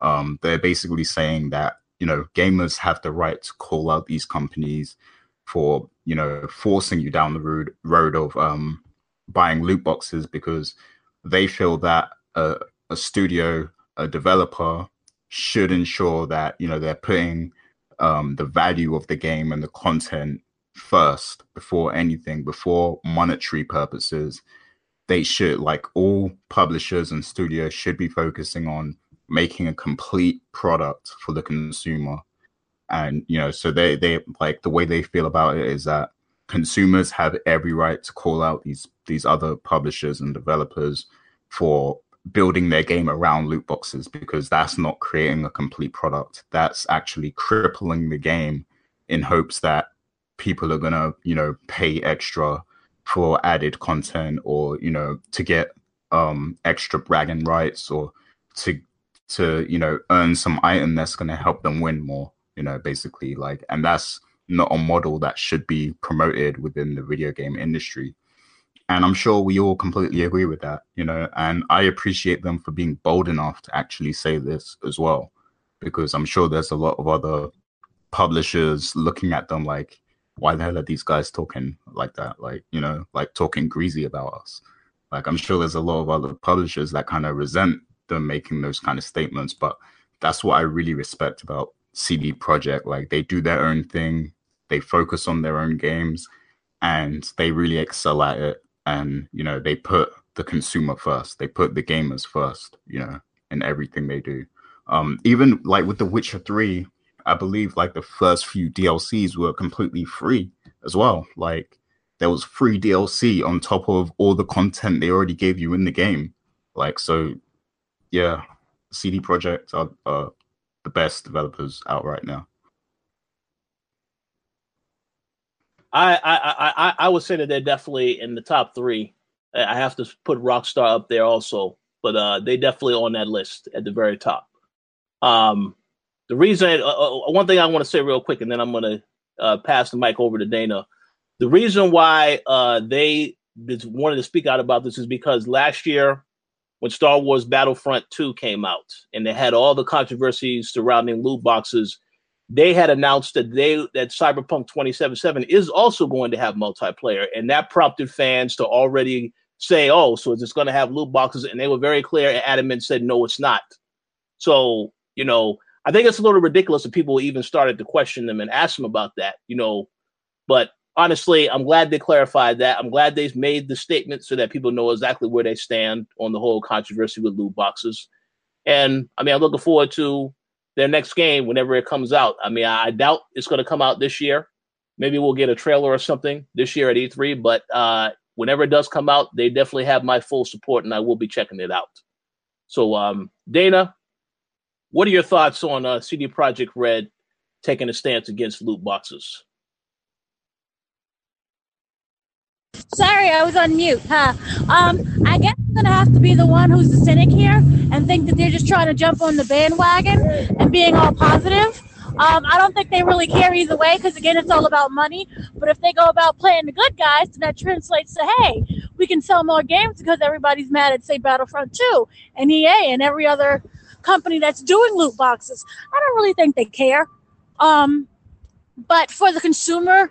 Speaker 2: Um, they're basically saying that you know gamers have the right to call out these companies for you know forcing you down the road road of um, buying loot boxes because they feel that a, a studio, a developer, should ensure that you know they're putting um, the value of the game and the content first before anything, before monetary purposes. They should, like all publishers and studios, should be focusing on making a complete product for the consumer. And you know, so they they like the way they feel about it is that consumers have every right to call out these these other publishers and developers for building their game around loot boxes because that's not creating a complete product. That's actually crippling the game in hopes that people are gonna, you know, pay extra for added content or, you know, to get um extra bragging rights or to to, you know, earn some item that's gonna help them win more, you know, basically like and that's not a model that should be promoted within the video game industry. And I'm sure we all completely agree with that, you know, and I appreciate them for being bold enough to actually say this as well, because I'm sure there's a lot of other publishers looking at them like, why the hell are these guys talking like that? Like, you know, like talking greasy about us. Like, I'm sure there's a lot of other publishers that kind of resent them making those kind of statements, but that's what I really respect about CD Projekt. Like, they do their own thing, they focus on their own games, and they really excel at it and you know they put the consumer first they put the gamers first you know in everything they do. Um even like with the witcher 3 i believe like the first few dlcs were completely free as well. Like there was free dlc on top of all the content they already gave you in the game. Like so yeah cd projekt are, are the best developers out right now
Speaker 1: I, I I I would say that they're definitely in the top three. I have to put Rockstar up there also, but uh, they definitely on that list at the very top. Um, the reason, uh, uh one thing I want to say real quick, and then I'm going to uh, pass the mic over to Dana. The reason why uh, they wanted to speak out about this is because last year, when Star Wars Battlefront 2 came out, and they had all the controversies surrounding loot boxes they had announced that they that Cyberpunk 2077 is also going to have multiplayer, and that prompted fans to already say, "Oh, so it's going to have loot boxes?" And they were very clear and adamant, said, "No, it's not." So you know, I think it's a little ridiculous that people even started to question them and ask them about that. You know, but honestly, I'm glad they clarified that. I'm glad they've made the statement so that people know exactly where they stand on the whole controversy with loot boxes. And I mean, I'm looking forward to their next game whenever it comes out. I mean, I doubt it's going to come out this year. Maybe we'll get a trailer or something this year at E3, but uh, whenever it does come out, they definitely have my full support, and I will be checking it out. So, um, Dana, what are your thoughts on uh, CD Projekt Red taking a stance against loot boxes?
Speaker 4: Sorry, I was on mute. Huh? Um, I guess I'm gonna have to be the one who's the cynic here and think that they're just trying to jump on the bandwagon and being all positive. Um, I don't think they really care either way because again, it's all about money. But if they go about playing the good guys, then that translates to hey, we can sell more games because everybody's mad at say Battlefront 2 and EA and every other company that's doing loot boxes. I don't really think they care. Um, but for the consumer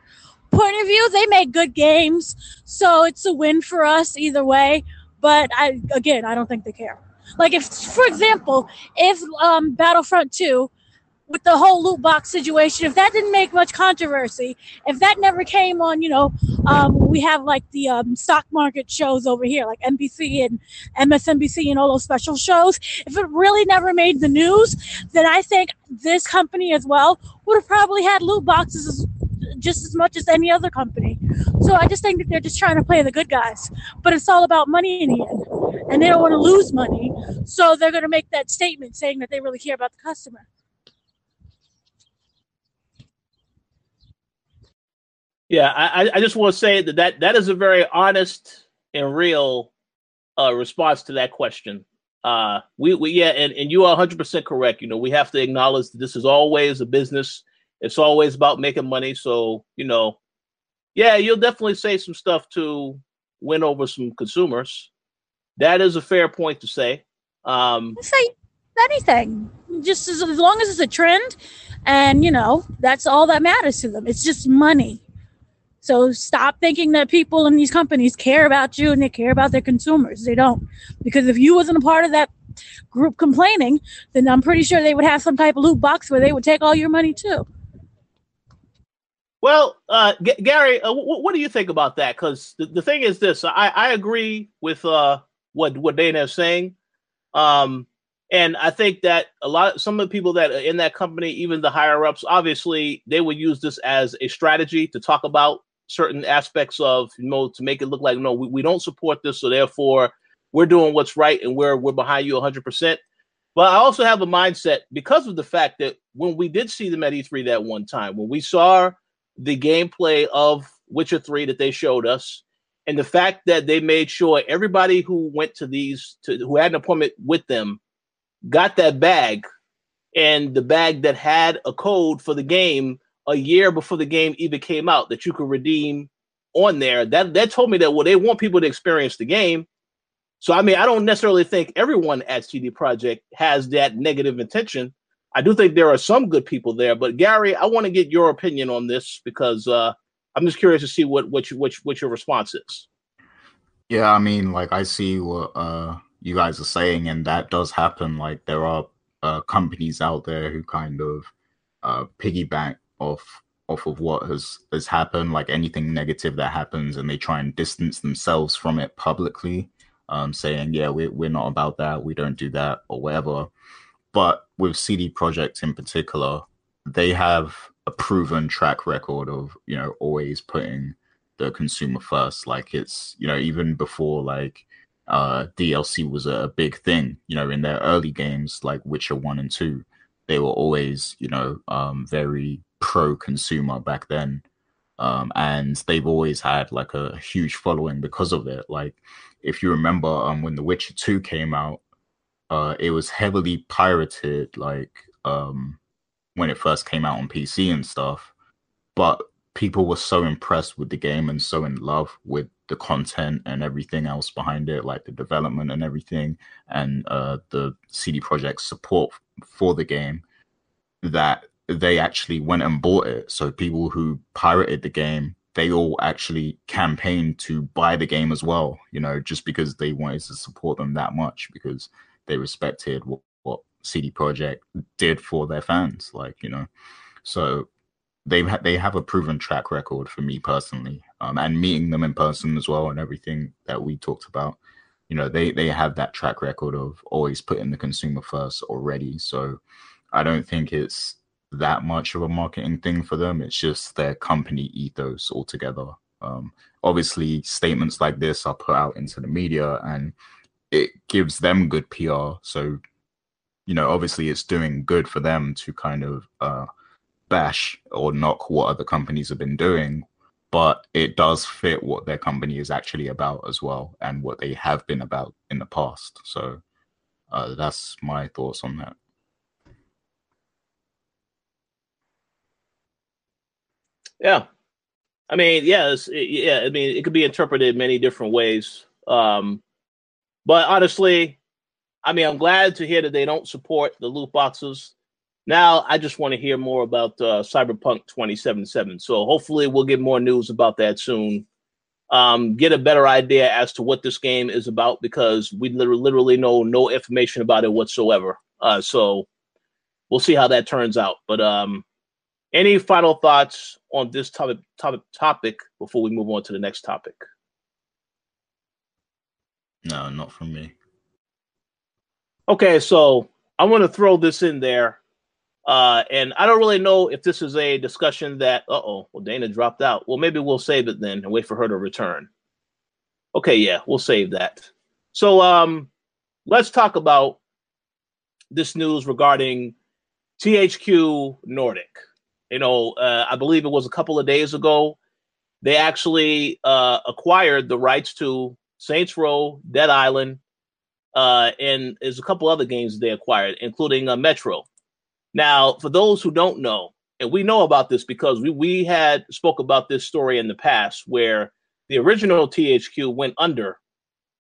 Speaker 4: point of view, they make good games, so it's a win for us either way. But I again, I don't think they care. Like if, for example, if um, Battlefront Two, with the whole loot box situation, if that didn't make much controversy, if that never came on, you know, um, we have like the um, stock market shows over here, like NBC and MSNBC and all those special shows. If it really never made the news, then I think this company as well would have probably had loot boxes just as much as any other company. So I just think that they're just trying to play the good guys. But it's all about money in the end. And they don't want to lose money. So they're going to make that statement saying that they really care about the customer.
Speaker 1: Yeah, I, I just want to say that, that that is a very honest and real uh, response to that question. Uh, we, we yeah, and, and you are 100 percent correct. You know, we have to acknowledge that this is always a business. It's always about making money. So you know, yeah, you'll definitely say some stuff to win over some consumers. That is a fair point to say. Um,
Speaker 4: say anything, just as, as long as it's a trend, and you know that's all that matters to them. It's just money. So stop thinking that people in these companies care about you and they care about their consumers. They don't. Because if you wasn't a part of that group complaining, then I'm pretty sure they would have some type of loot box where they would take all your money too.
Speaker 1: Well, uh, G- Gary, uh, w- what do you think about that? Because the, the thing is this, I, I agree with uh, what what Dana is saying, um, and I think that a lot, some of the people that are in that company, even the higher ups, obviously they would use this as a strategy to talk about certain aspects of you know to make it look like no we, we don't support this so therefore we're doing what's right and we're we're behind you 100% but i also have a mindset because of the fact that when we did see them at e3 that one time when we saw the gameplay of witcher 3 that they showed us and the fact that they made sure everybody who went to these to who had an appointment with them got that bag and the bag that had a code for the game a year before the game even came out that you could redeem on there. That that told me that well, they want people to experience the game. So I mean, I don't necessarily think everyone at CD Projekt has that negative intention. I do think there are some good people there, but Gary, I want to get your opinion on this because uh, I'm just curious to see what what you, what, what your response is.
Speaker 2: Yeah, I mean, like I see what uh, you guys are saying, and that does happen. Like there are uh, companies out there who kind of uh, piggyback off off of what has has happened, like anything negative that happens, and they try and distance themselves from it publicly, um, saying, "Yeah, we're we're not about that. We don't do that, or whatever." But with CD Projekt in particular, they have a proven track record of you know always putting the consumer first. Like it's you know even before like uh, DLC was a big thing. You know in their early games like Witcher one and two, they were always you know um, very pro consumer back then. Um, and they've always had like a huge following because of it. Like, if you remember, um, when The Witcher Two came out, uh, it was heavily pirated. Like, um, when it first came out on PC and stuff, but people were so impressed with the game and so in love with the content and everything else behind it, like the development and everything, and uh, the CD Projekt support for the game, that they actually went and bought it. So people who pirated the game, they all actually campaigned to buy the game as well, you know, just because they wanted to support them that much because they respected what, what CD Projekt did for their fans, like, you know. So they've ha- they have a proven track record for me personally, um, and meeting them in person as well, and everything that we talked about. You know, they they have that track record of always putting the consumer first already. So I don't think it's that much of a marketing thing for them. It's just their company ethos altogether. Um, obviously, statements like this are put out into the media and it gives them good PR. So, you know, obviously it's doing good for them to kind of uh, bash or knock what other companies have been doing. But it does fit what their company is actually about as well and what they have been about in the past. So uh, that's my thoughts on that.
Speaker 1: Yeah, I mean, yes, yeah. I mean, it could be interpreted many different ways. Um, but honestly, I mean, I'm glad to hear that they don't support the loot boxes. Now, I just want to hear more about uh, Cyberpunk 2077. So hopefully, we'll get more news about that soon. Um, get a better idea as to what this game is about because we literally know no information about it whatsoever. Uh, so we'll see how that turns out. But um, any final thoughts on this topic, topic topic before we move on to the next topic?
Speaker 2: No, not from me.
Speaker 1: Okay, so I want to throw this in there. Uh, and I don't really know if this is a discussion that, uh oh, well, Dana dropped out. Well, maybe we'll save it then and wait for her to return. Okay, yeah, we'll save that. So, um, let's talk about this news regarding THQ Nordic you know, uh, I believe it was a couple of days ago, they actually uh, acquired the rights to Saints Row, Dead Island, uh, and there's a couple other games they acquired, including uh, Metro. Now, for those who don't know, and we know about this because we we had spoke about this story in the past where the original THQ went under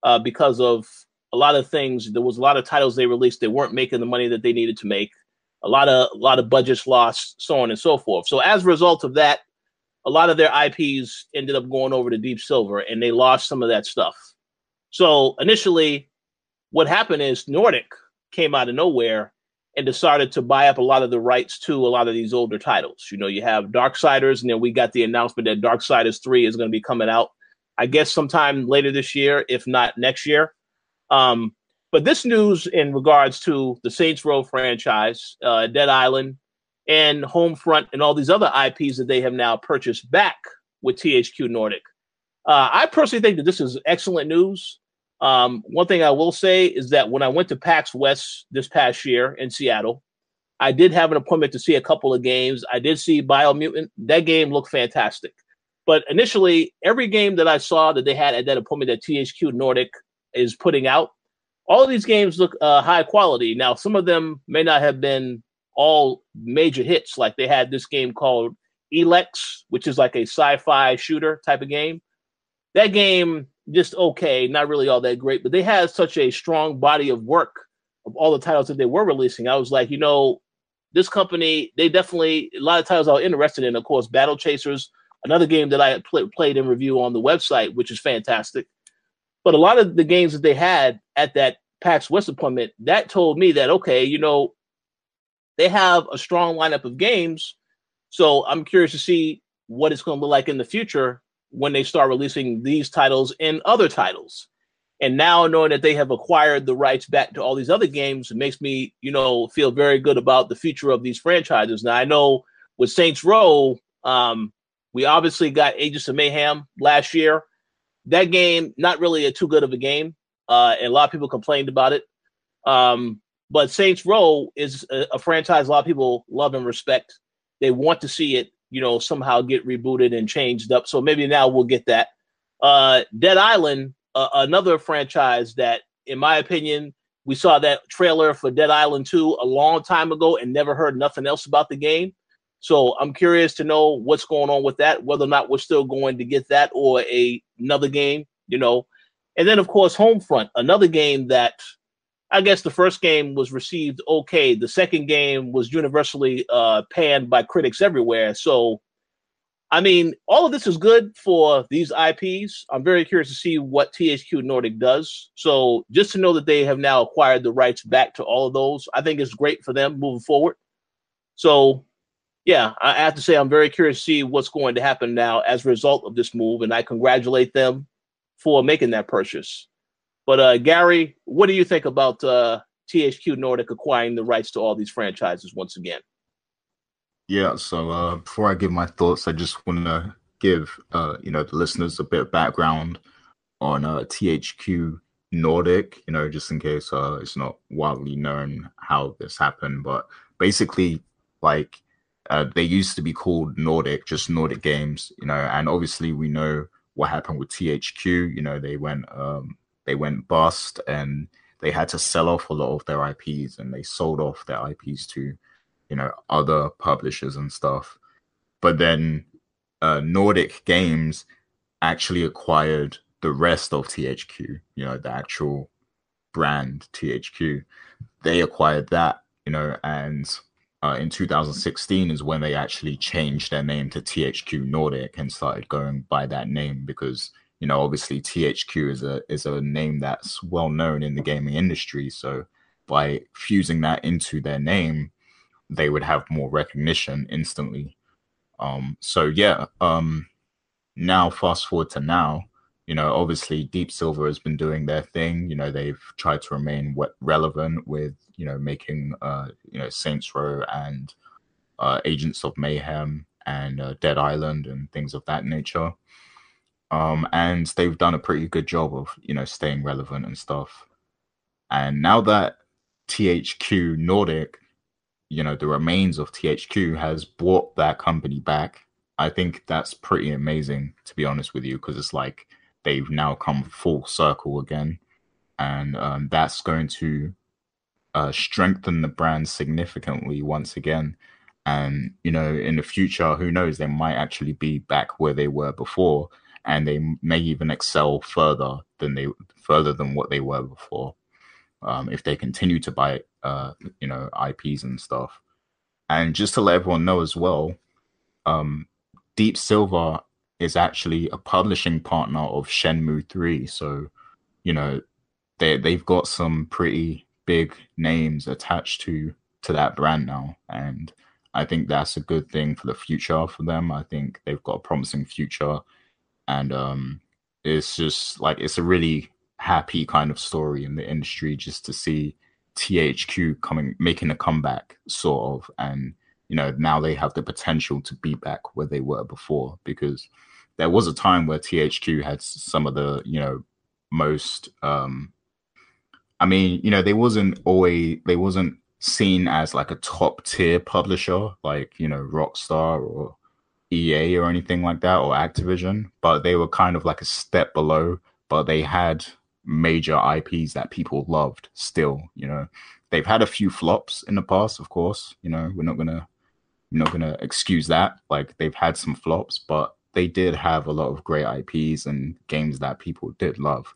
Speaker 1: uh, because of a lot of things. There was a lot of titles they released that weren't making the money that they needed to make. A lot of a lot of budgets lost, so on and so forth. So as a result of that, a lot of their IPs ended up going over to Deep Silver, and they lost some of that stuff. So initially, what happened is Nordic came out of nowhere and decided to buy up a lot of the rights to a lot of these older titles. You know, you have Darksiders, and then we got the announcement that Darksiders 3 is going to be coming out, I guess, sometime later this year, if not next year. Um, but this news in regards to the Saints Row franchise, uh, Dead Island, and Homefront, and all these other IPs that they have now purchased back with THQ Nordic. Uh, I personally think that this is excellent news. Um, one thing I will say is that when I went to PAX West this past year in Seattle, I did have an appointment to see a couple of games. I did see Biomutant. That game looked fantastic. But initially, every game that I saw that they had at that appointment that THQ Nordic is putting out, all of these games look uh, high quality. Now, some of them may not have been all major hits. Like they had this game called Elex, which is like a sci-fi shooter type of game. That game just okay, not really all that great, but they had such a strong body of work of all the titles that they were releasing. I was like, you know, this company, they definitely a lot of titles I was interested in. Of course, Battle Chasers, another game that I pl- played in review on the website, which is fantastic. But a lot of the games that they had at that PAX West appointment, that told me that okay, you know, they have a strong lineup of games. So I'm curious to see what it's going to look like in the future when they start releasing these titles and other titles. And now knowing that they have acquired the rights back to all these other games, makes me, you know, feel very good about the future of these franchises. Now I know with Saints Row, um, we obviously got Agents of Mayhem last year. That game, not really a too good of a game, uh, and a lot of people complained about it. Um, but Saints Row is a, a, franchise a lot of people love and respect. They want to see it, you know, somehow get rebooted and changed up. So maybe now we'll get that. Uh, Dead Island, uh, another franchise that, in my opinion, we saw that trailer for Dead Island 2 a long time ago and never heard nothing else about the game. So I'm curious to know what's going on with that, whether or not we're still going to get that or a another game, you know. And then of course Homefront, another game that I guess the first game was received okay. The second game was universally uh, panned by critics everywhere. So, I mean, all of this is good for these IPs. I'm very curious to see what THQ Nordic does. So, just to know that they have now acquired the rights back to all of those, I think it's great for them moving forward. So, yeah, I have to say I'm very curious to see what's going to happen now as a result of this move, and I congratulate them for making that purchase. But uh, Gary, what do you think about uh, THQ Nordic acquiring the rights to all these franchises once again?
Speaker 2: Yeah. So uh, before I give my thoughts, I just want to give uh, you know the listeners a bit of background on uh, THQ Nordic. You know, just in case uh, it's not widely known how this happened, but basically, like they used to be called Nordic, just Nordic Games. You know, and obviously we know what happened with THQ. You know, they went um, they went bust and they had to sell off a lot of their IPs and they sold off their IPs to, you know, other publishers and stuff. But then uh, Nordic Games actually acquired the rest of THQ, you know, the actual brand THQ. They acquired that, you know, and uh, in 2016 is when they actually changed their name to THQ Nordic and started going by that name because you know, obviously THQ is a is a name that's well known in the gaming industry. So by fusing that into their name, they would have more recognition instantly. Um, so yeah, um, now fast forward to now, you know, obviously Deep Silver has been doing their thing. You know, they've tried to remain relevant with you know making uh, you know Saints Row and uh, Agents of Mayhem and uh, Dead Island and things of that nature um, and they've done a pretty good job of you know staying relevant and stuff. And now that THQ Nordic, you know, the remains of THQ has brought that company back, I think that's pretty amazing to be honest with you, because it's like they've now come full circle again, and um, that's going to uh, strengthen the brand significantly once again. And you know, in the future, who knows? They might actually be back where they were before, and they may even excel further than they further than what they were before. Um, if they continue to buy, uh, you know, IPs and stuff. And just to let everyone know as well, um, Deep Silver is actually a publishing partner of Shenmue 3. So, you know, they they've got some pretty big names attached to to that brand now. And I think that's a good thing for the future for them. I think they've got a promising future. And um it's just like it's a really happy kind of story in the industry just to see THQ coming making a comeback sort of. And you know now they have the potential to be back where they were before because there was a time where THQ had some of the you know most um I mean you know they wasn't always they wasn't seen as like a top tier publisher like you know Rockstar or EA or anything like that or Activision but they were kind of like a step below but they had major IPs that people loved still, you know. They've had a few flops in the past, of course, you know, we're not gonna we're not gonna excuse that. Like they've had some flops, but they did have a lot of great IPs and games that people did love.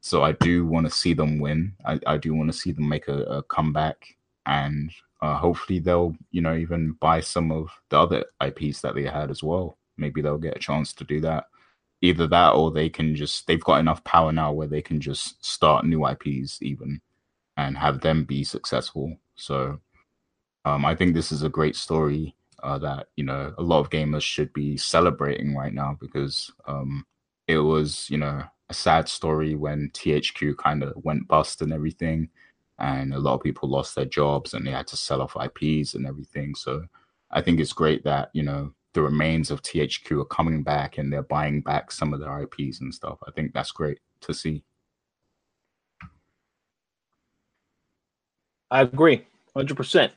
Speaker 2: So I do want to see them win. I, I do want to see them make a, a comeback and uh, hopefully they'll, you know, even buy some of the other IPs that they had as well. Maybe they'll get a chance to do that either that or they can just they've got enough power now where they can just start new IPs even and have them be successful. So um, I think this is a great story uh, that you know a lot of gamers should be celebrating right now because um, it was you know a sad story when THQ kind of went bust and everything, and a lot of people lost their jobs and they had to sell off IPs and everything. So I think it's great that you know the remains of THQ are coming back and they're buying back some of their IPs and stuff. I think that's great to see.
Speaker 1: I agree, hundred percent.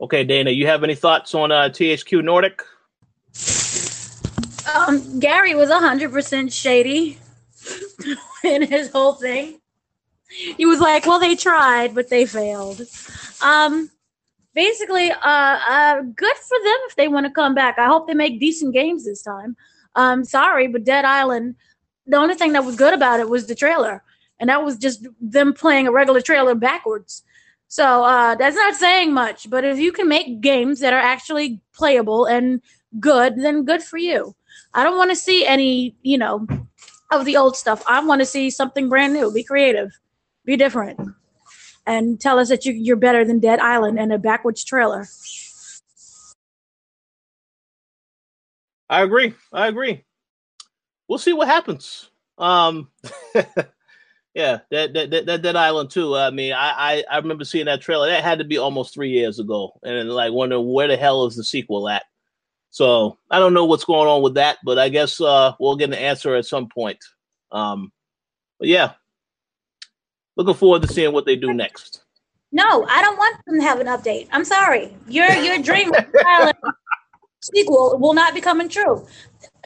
Speaker 1: Okay, Dana, you have any thoughts on uh, THQ Nordic?
Speaker 4: Um, Gary was hundred percent shady in his whole thing. He was like, "Well, they tried, but they failed." Um, basically, uh, uh, good for them if they want to come back. I hope they make decent games this time. Um, sorry, but Dead Island, the only thing that was good about it was the trailer, and that was just them playing a regular trailer backwards. So uh, that's not saying much. But if you can make games that are actually playable and good, then good for you. I don't want to see any, you know, of the old stuff. I want to see something brand new. Be creative, be different and tell us that you, you're better than Dead Island and a backwards trailer.
Speaker 1: I agree. I agree. We'll see what happens. Um, yeah, that, that that that Dead Island 2. I mean, I, I I remember seeing that trailer. That had to be almost three years ago, and like wonder where the hell is the sequel at. So I don't know what's going on with that, but I guess uh, we'll get an answer at some point. Um, but yeah, looking forward to seeing what they do next.
Speaker 4: No, I don't want them to have an update. I'm sorry. Your your dream sequel will not be coming true.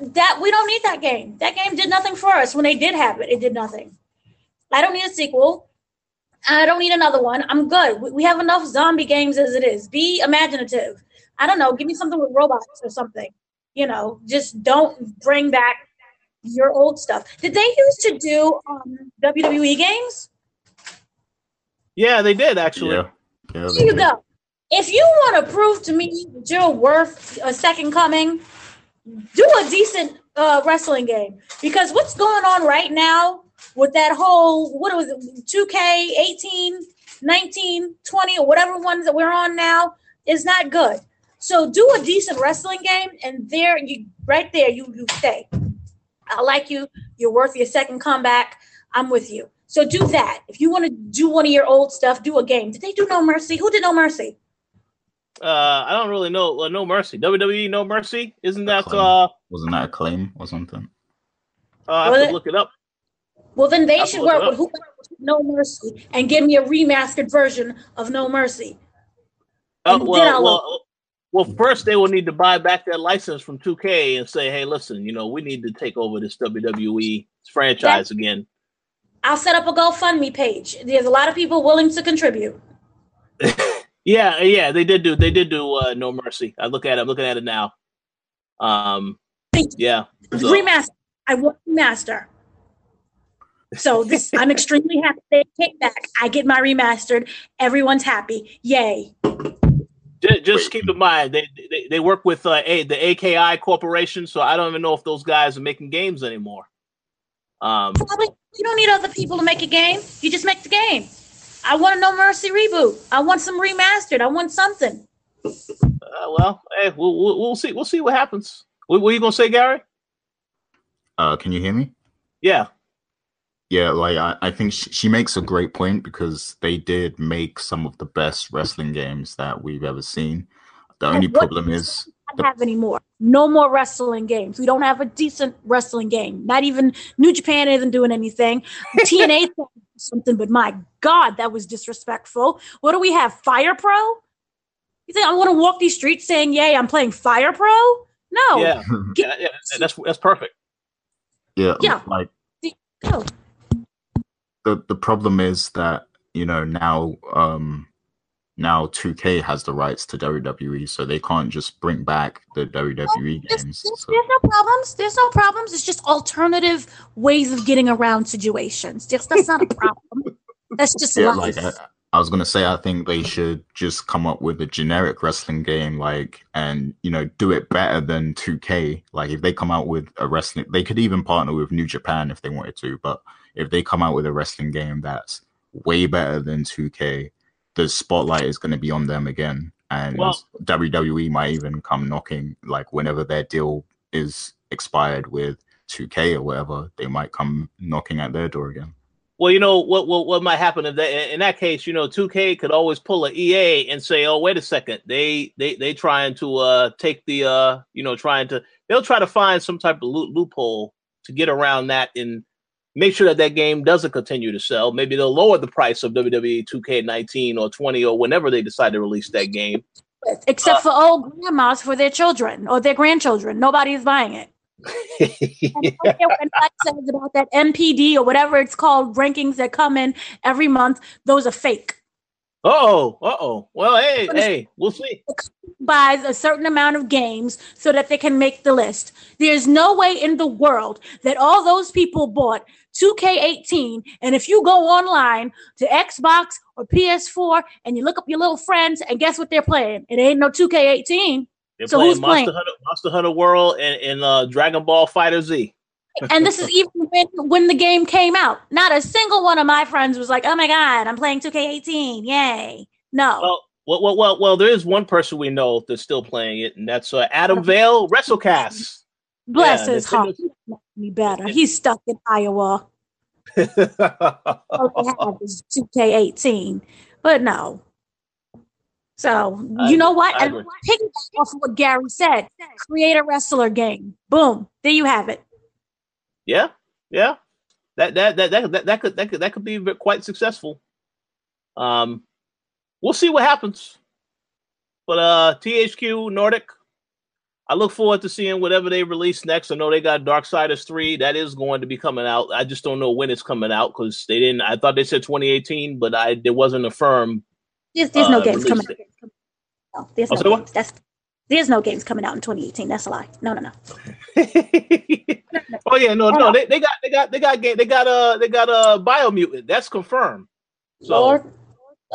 Speaker 4: That we don't need that game. That game did nothing for us. When they did have it, it did nothing. I don't need a sequel. I don't need another one. I'm good. We have enough zombie games as it is. Be imaginative. I don't know. Give me something with robots or something. You know, just don't bring back your old stuff. Did they used to do um, WWE games?
Speaker 1: Yeah, they did actually. Yeah.
Speaker 4: yeah Here you go. If you want to prove to me that you're worth a second coming, do a decent uh, wrestling game. Because what's going on right now with that whole, what was it, 2K 18, 19, 20, or whatever ones that we're on now is not good. So do a decent wrestling game, and there you, right there, you you stay. I like you. You're worth your second comeback. I'm with you. So do that. If you want to do one of your old stuff, do a game. Did they do No Mercy? Who did No Mercy?
Speaker 1: Uh, I don't really know. Uh, no Mercy. WWE No Mercy. Isn't that
Speaker 2: Acclaim.
Speaker 1: uh?
Speaker 2: Wasn't that Acclaim or something?
Speaker 1: Uh, I have well, to look it up.
Speaker 4: Well, then they should work with who No Mercy and give me a remastered version of No Mercy.
Speaker 1: Uh, well, well, Well, first they will need to buy back that license from 2K and say, "Hey, listen, you know, we need to take over this WWE franchise again."
Speaker 4: I'll set up a GoFundMe page. There's a lot of people willing to contribute.
Speaker 1: yeah, yeah, they did do they did do uh, No Mercy. I look at it, I'm looking at it now. Um, yeah,
Speaker 4: so. remaster. I want remaster. So this, I'm extremely happy they came back. I get my remastered. Everyone's happy. Yay!
Speaker 1: Just keep in mind they they, they work with uh, a, the AKI Corporation, so I don't even know if those guys are making games anymore. Um,
Speaker 4: Probably you don't need other people to make a game. You just make the game. I want a No Mercy reboot. I want some remastered. I want something.
Speaker 1: Uh, well, hey, we'll, we'll, we'll see. We'll see what happens. What, what are you gonna say, Gary?
Speaker 2: Uh, can you hear me?
Speaker 1: Yeah.
Speaker 2: Yeah, like I, I think she, she makes a great point because they did make some of the best wrestling games that we've ever seen. The and only problem is
Speaker 4: the, have anymore. No more wrestling games. We don't have a decent wrestling game. Not even New Japan isn't doing anything. TNA something, but my God, that was disrespectful. What do we have? Fire Pro? You think I want to walk these streets saying, "Yay, I'm playing Fire Pro"? No.
Speaker 1: Yeah, yeah, yeah that's that's perfect.
Speaker 2: Yeah, yeah. Like, no the the problem is that you know now um now 2K has the rights to WWE, so they can't just bring back the WWE
Speaker 4: there's,
Speaker 2: games.
Speaker 4: There's,
Speaker 2: so.
Speaker 4: there's, no problems. There's no problems. It's just alternative ways of getting around situations. Just that's not a problem. that's just yeah, life.
Speaker 2: Like I, I was gonna say, I think they should just come up with a generic wrestling game, like, and you know, do it better than 2K. Like, if they come out with a wrestling, they could even partner with New Japan if they wanted to, but if they come out with a wrestling game that's way better than 2K, the spotlight is going to be on them again. And well, WWE might even come knocking, like whenever their deal is expired with 2K or whatever, they might come knocking at their door again.
Speaker 1: Well, you know what what what might happen in that in that case, you know, 2K could always pull a EA and say, "Oh, wait a second, they they they trying to uh take the uh you know trying to they'll try to find some type of loophole to get around that and make sure that that game doesn't continue to sell. Maybe they'll lower the price of WWE 2K19 or 20 or whenever they decide to release that game.
Speaker 4: Except uh, for old grandmas for their children or their grandchildren. Nobody is buying it. yeah. when says about that NPD or whatever it's called rankings that come in every month, those are fake.
Speaker 1: Oh, uh oh. Well, hey, hey, we'll see.
Speaker 4: Buys a certain amount of games so that they can make the list. There's no way in the world that all those people bought 2K18. And if you go online to Xbox or PS4 and you look up your little friends and guess what they're playing? It ain't no 2K18.
Speaker 1: They're so playing who's Monster playing? Hunter, Monster Hunter World and, and uh, Dragon Ball FighterZ.
Speaker 4: and this is even when, when the game came out. Not a single one of my friends was like, "Oh my god, I'm playing 2K18! Yay!" No.
Speaker 1: Well, well, well, well, well there is one person we know that's still playing it, and that's uh, Adam Vale WrestleCast.
Speaker 4: Bless yeah, his heart. Me better. He's stuck in Iowa. All they have is 2K18, but no. So you know what? And piggyback off of what Gary said, create a wrestler game. Boom, there you have it.
Speaker 1: Yeah, yeah. That that that that that, that could that could that could be quite successful. Um, we'll see what happens. But uh, THQ Nordic, I look forward to seeing whatever they release next. I know they got Darksiders 3. That is going to be coming out. I just don't know when it's coming out because they didn't. I thought they said 2018, but I there wasn't a firm.
Speaker 4: There's, there's uh, no games coming out. No, there's oh, no games. That's there's no games coming out in 2018. That's a lie. No, no, no.
Speaker 1: oh yeah, no, no. They, they got they got they got they got uh they got a biomutant. That's confirmed. So Lord.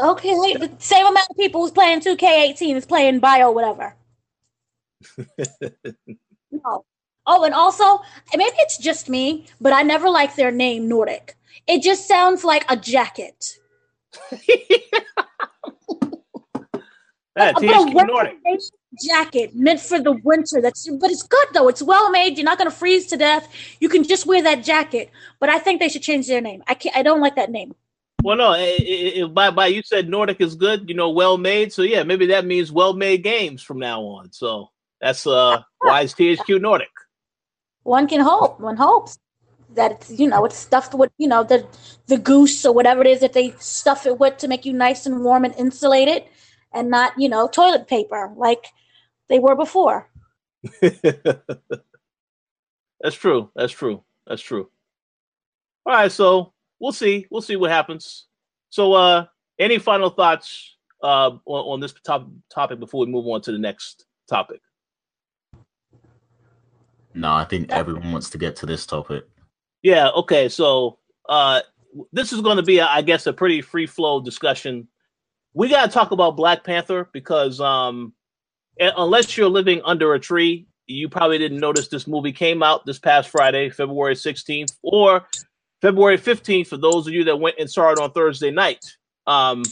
Speaker 4: okay, the same amount of people who's playing 2K18 is playing bio whatever. no. Oh, and also maybe it's just me, but I never like their name Nordic. It just sounds like a jacket.
Speaker 1: Yeah, THQ Nordic
Speaker 4: jacket meant for the winter. That's but it's good though. It's well made. You're not going to freeze to death. You can just wear that jacket. But I think they should change their name. I can't. I don't like that name.
Speaker 1: Well, no. It, it, by by, you said Nordic is good. You know, well made. So yeah, maybe that means well made games from now on. So that's uh why it's THQ Nordic.
Speaker 4: One can hope. One hopes that it's you know it's stuffed with you know the the goose or whatever it is that they stuff it with to make you nice and warm and insulated and not, you know, toilet paper like they were before.
Speaker 1: That's true. That's true. That's true. All right, so we'll see. We'll see what happens. So, uh, any final thoughts uh, on, on this top, topic before we move on to the next topic?
Speaker 2: No, I think everyone wants to get to this topic.
Speaker 1: Yeah. Okay. So, uh, this is going to be, I guess, a pretty free flow discussion. We got to talk about Black Panther because, um, unless you're living under a tree you probably didn't notice this movie came out this past Friday, February 16th, or February 15th for those of you that went and saw it on Thursday night. Um,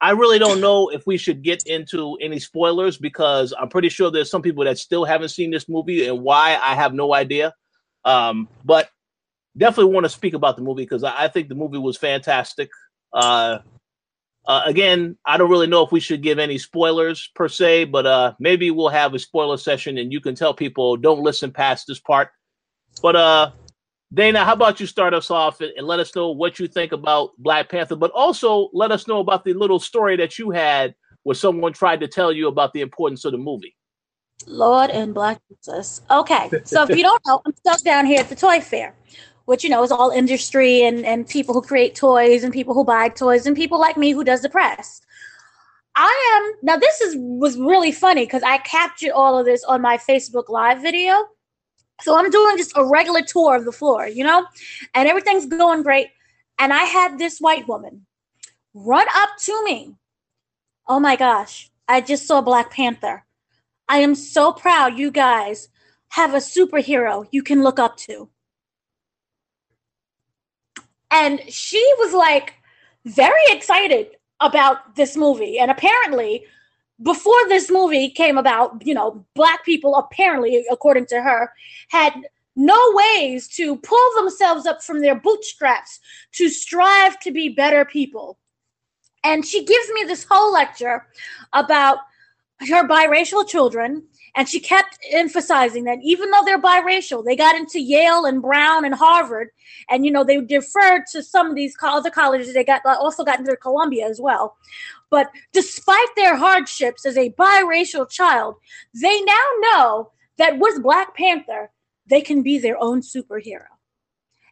Speaker 1: I really don't know if we should get into any spoilers because I'm pretty sure there's some people that still haven't seen this movie and why I have no idea. Um, but definitely want to speak about the movie because I, I, think the movie was fantastic. Uh, uh, again, I don't really know if we should give any spoilers per se, but uh, maybe we'll have a spoiler session and you can tell people don't listen past this part. But uh, Dana, how about you start us off and, and let us know what you think about Black Panther, but also let us know about the little story that you had where someone tried to tell you about the importance of the movie.
Speaker 4: Lord and Black Jesus. Okay, so if you don't know, I'm stuck down here at the toy fair which you know is all industry and and people who create toys and people who buy toys and people like me who does the press. I am now. This is was really funny because I captured all of this on my Facebook Live video. So I'm doing just a regular tour of the floor, you know, and everything's going great. And I had this white woman run up to me. Oh my gosh, I just saw Black Panther. I am so proud you guys have a superhero you can look up to. And she was like very excited about this movie. And apparently, before this movie came about, you know, black people apparently, according to her, had no ways to pull themselves up from their bootstraps to strive to be better people. And she gives me this whole lecture about her biracial children and she kept emphasizing that even though they're biracial, they got into Yale and Brown and Harvard, and you know they deferred to some of these other colleges. They got also got into Columbia as well. But despite their hardships as a biracial child, they now know that with Black Panther, they can be their own superhero.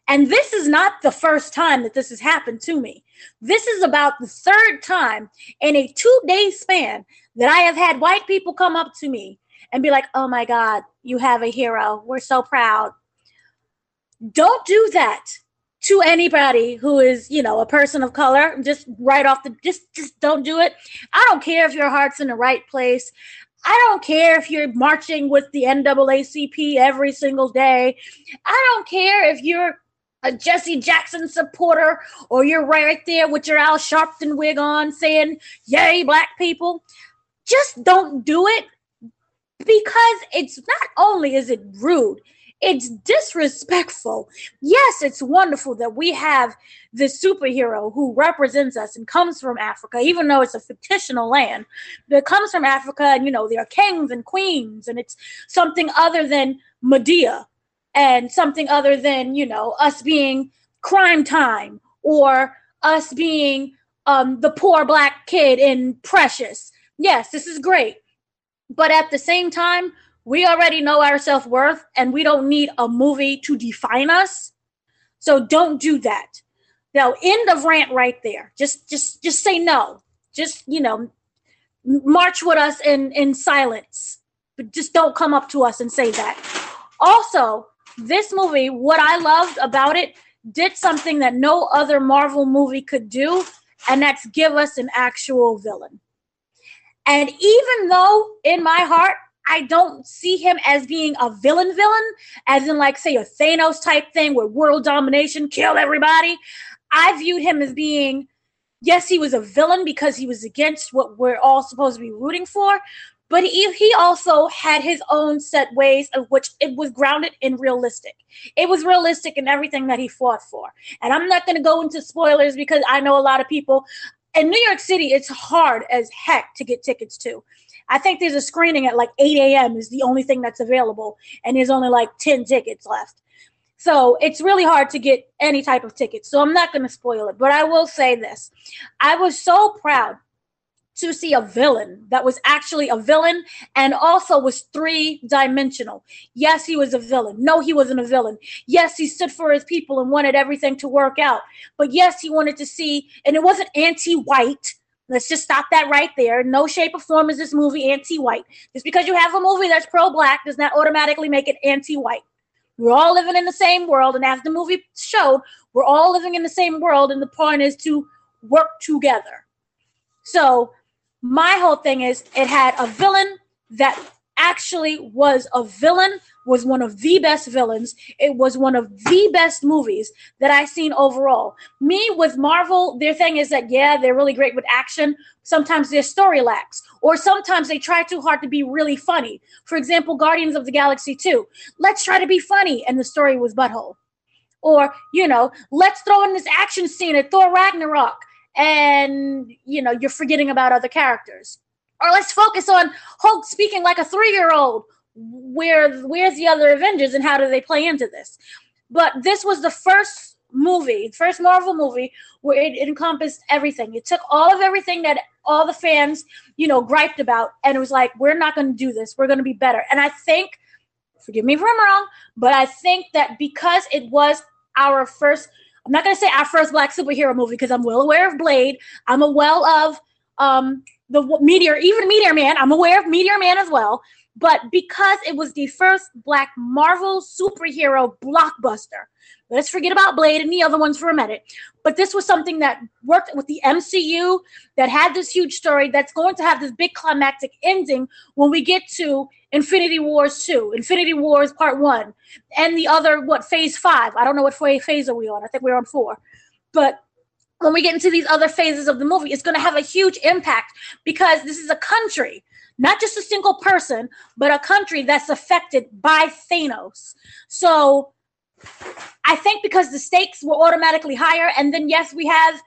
Speaker 4: And this is not the first time that this has happened to me. This is about the third time in a two day span that I have had white people come up to me and be like, oh my God, you have a hero. We're so proud. Don't do that to anybody who is, you know, a person of color. Just right off the just just don't do it. I don't care if your heart's in the right place. I don't care if you're marching with the NAACP every single day. I don't care if you're a Jesse Jackson supporter or you're right there with your Al Sharpton wig on saying, Yay, black people. Just don't do it because it's not only is it rude, it's disrespectful. Yes, it's wonderful that we have the superhero who represents us and comes from Africa, even though it's a fictional land, that comes from Africa and you know there are kings and queens, and it's something other than Madea and something other than you know us being crime time or us being um, the poor black kid in Precious. Yes, this is great. But at the same time, we already know our self worth and we don't need a movie to define us. So don't do that. Now, end of rant right there. Just, just, just say no. Just, you know, march with us in in silence. But just don't come up to us and say that. Also, this movie, what I loved about it, did something that no other Marvel movie could do, and that's give us an actual villain. And even though in my heart, I don't see him as being a villain villain, as in like say a Thanos type thing with world domination, kill everybody. I viewed him as being, yes, he was a villain because he was against what we're all supposed to be rooting for, but he, he also had his own set ways of which it was grounded in realistic. It was realistic in everything that he fought for. And I'm not going to go into spoilers because I know a lot of people in New York City, it's hard as heck to get tickets to. I think there's a screening at like 8 a.m. is the only thing that's available, and there's only like 10 tickets left. So it's really hard to get any type of tickets. So I'm not going to spoil it, but I will say this. I was so proud to see a villain that was actually a villain and also was three dimensional. Yes, he was a villain. No, he wasn't a villain. Yes, he stood for his people and wanted everything to work out. But yes, he wanted to see, and it wasn't anti white. Let's just stop that right there. No shape or form is this movie anti white. Just because you have a movie that's pro black does not automatically make it anti white. We're all living in the same world. And as the movie showed, we're all living in the same world. And the point is to work together. So my whole thing is it had a villain that actually was a villain was one of the best villains. It was one of the best movies that i seen overall. Me with marvel their thing is that yeah they're really great with action. Sometimes their story lacks or sometimes they try too hard to be really funny. For example guardians of the galaxy 2 let's try to be funny and the story was butthole. Or you know let's throw in this action scene at thor ragnarok and you know you're forgetting about other characters. Or let's focus on hulk speaking like a three-year-old. Where where's the other avengers and how do they play into this? But this was the first movie first marvel movie where it, it encompassed everything. It took all of everything that all the fans you know griped about and it was like we're not going to do this. We're going to be better. And i think forgive me if i'm wrong but i think that because it was our first I'm not to say our first black superhero movie because I'm well aware of Blade. I'm a well of um, the Meteor, even Meteor Man. I'm aware of Meteor Man as well. But because it was the first black Marvel superhero blockbuster, let's forget about Blade and the other ones for a minute. But this was something that worked with the MCU that had this huge story that's going to have this big climactic ending when we get to Infinity Wars 2, Infinity Wars Part 1, and the other, what, Phase 5. I don't know what phase are we on. I think we're on 4. But when we get into these other phases of the movie, it's going to have a huge impact because this is a country, not just a single person, but a country that's affected by Thanos. So I think because the stakes were automatically higher, and then yes, we have,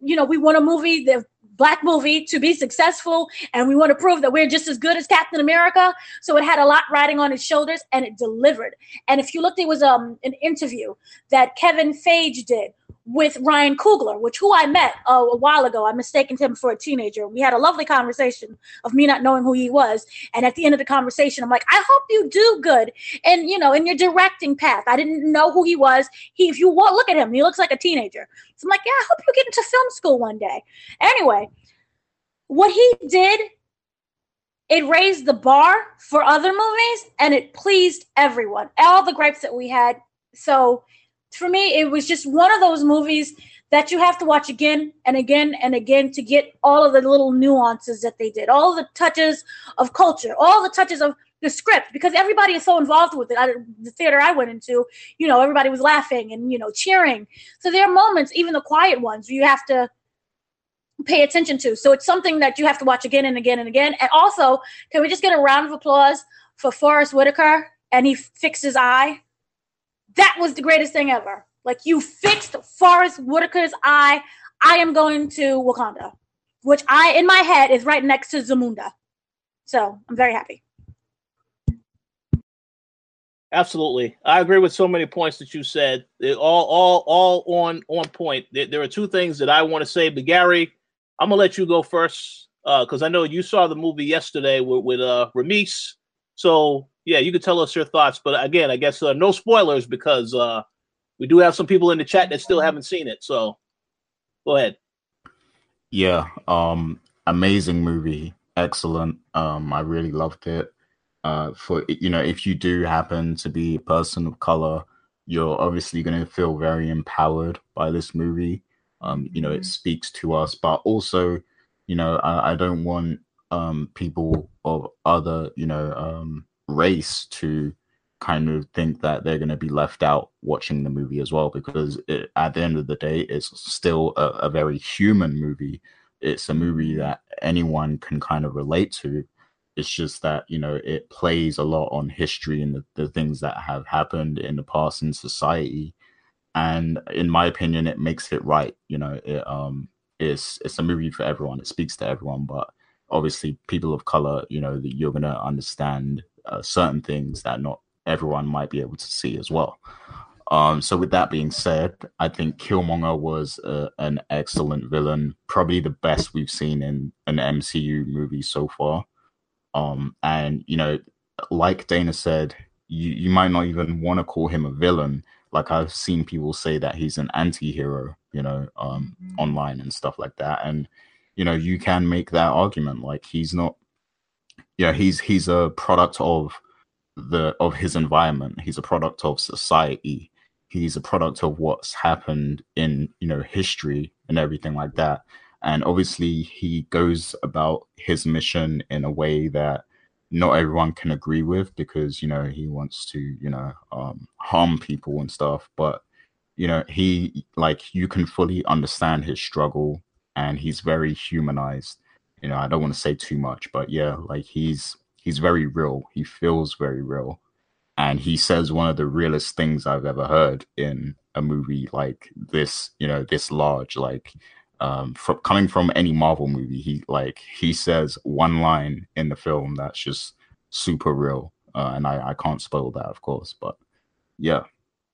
Speaker 4: you know, we want a movie, the black movie, to be successful, and we want to prove that we're just as good as Captain America. So it had a lot riding on its shoulders, and it delivered. And if you looked, it was um an interview that Kevin Feige did with Ryan Coogler, which who I met uh, a while ago. I mistaken him for a teenager. We had a lovely conversation of me not knowing who he was. And at the end of the conversation, I'm like, I hope you do good. And you know, in your directing path, I didn't know who he was. He, if you look at him, he looks like a teenager. So I'm like, yeah, I hope you get into film school one day. Anyway, what he did it raised the bar for other movies and it pleased everyone all the gripes that we had so for me, it was just one of those movies that you have to watch again and again and again to get all of the little nuances that they did, all the touches of culture, all the touches of the script, because everybody is so involved with it. I, the theater I went into, you know, everybody was laughing and you know cheering. So there are moments, even the quiet ones, you have to pay attention to. So it's something that you have to watch again and again and again. And also, can we just get a round of applause for Forest Whitaker and he fixed his eye? That was the greatest thing ever. Like you fixed Forest Whitaker's eye. I am going to Wakanda, which I in my head is right next to Zamunda. So I'm very happy.
Speaker 1: Absolutely, I agree with so many points that you said. They're all, all, all on on point. There, there are two things that I want to say, but Gary, I'm gonna let you go first because uh, I know you saw the movie yesterday with, with uh, Ramis. So yeah, you could tell us your thoughts. But again, I guess uh, no spoilers because uh, we do have some people in the chat that still haven't seen it. So go ahead.
Speaker 2: Yeah, um, amazing movie, excellent. Um, I really loved it. Uh, for you know, if you do happen to be a person of color, you're obviously going to feel very empowered by this movie. Um, you know, it mm-hmm. speaks to us, but also, you know, I, I don't want um people of other, you know, um race to kind of think that they're going to be left out watching the movie as well because it, at the end of the day it's still a, a, very human movie. It's a movie that anyone can kind of relate to. It's just that you know it plays a lot on history and the, the things that have happened in the past in society. And in my opinion it makes it right you know it um it's it's a movie for everyone. It speaks to everyone but obviously people of color you know that you're gonna understand uh, certain things that not everyone might be able to see as well. Um, so with that being said, I think Killmonger was uh, an excellent villain, probably the best we've seen in an MCU movie so far. Um, and you know, like Dana said, you you might not even want to call him a villain. Like I've seen people say that he's an anti-hero, you know, um, mm-hmm. online and stuff like that. And you know, you can make that argument. Like he's not, yeah, he's he's a product of the of his environment. He's a product of society. He's a product of what's happened in you know history and everything like that. And obviously he goes about his mission in a way that not everyone can agree with because you know he wants to you know um, harm people and stuff. But you know he like you can fully understand his struggle and he's very humanized you know i don't want to say too much but yeah like he's he's very real he feels very real and he says one of the realest things I've ever heard in a movie like this, you know, this large, like um from coming from any Marvel movie, he like he says one line in the film that's just super real. Uh, and I, I can't spoil that of course, but yeah.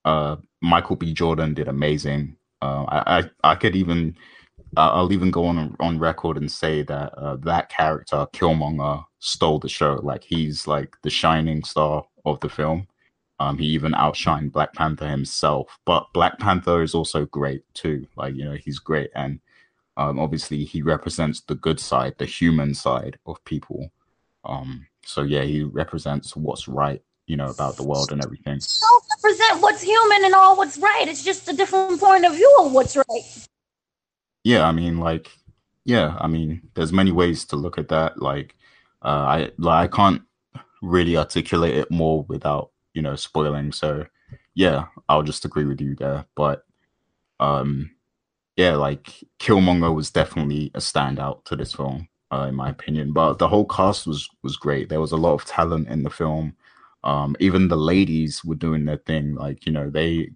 Speaker 2: Uh Michael B. Jordan did amazing. Uh I I, I could even I'll even go on on record and say that uh, that character Killmonger stole the show. Like he's like the shining star of the film. Um, he even outshined Black Panther himself. But Black Panther is also great too. Like you know, he's great, and um, obviously he represents the good side, the human side of people. Um, so yeah, he represents what's right, you know, about the world and everything.
Speaker 3: Don't represent what's human and all what's right. It's just a different point of view of what's right.
Speaker 2: Yeah, I mean, like, yeah, I mean, there's many ways to look at that. Like, uh, I like I can't really articulate it more without you know spoiling. So yeah, I'll just agree with you there. But um, yeah, like Killmonger was definitely a standout to this film, uh, in my opinion. But the whole cast was was great. There was a lot of talent in the film. Um, even the ladies were doing their thing. Like you know they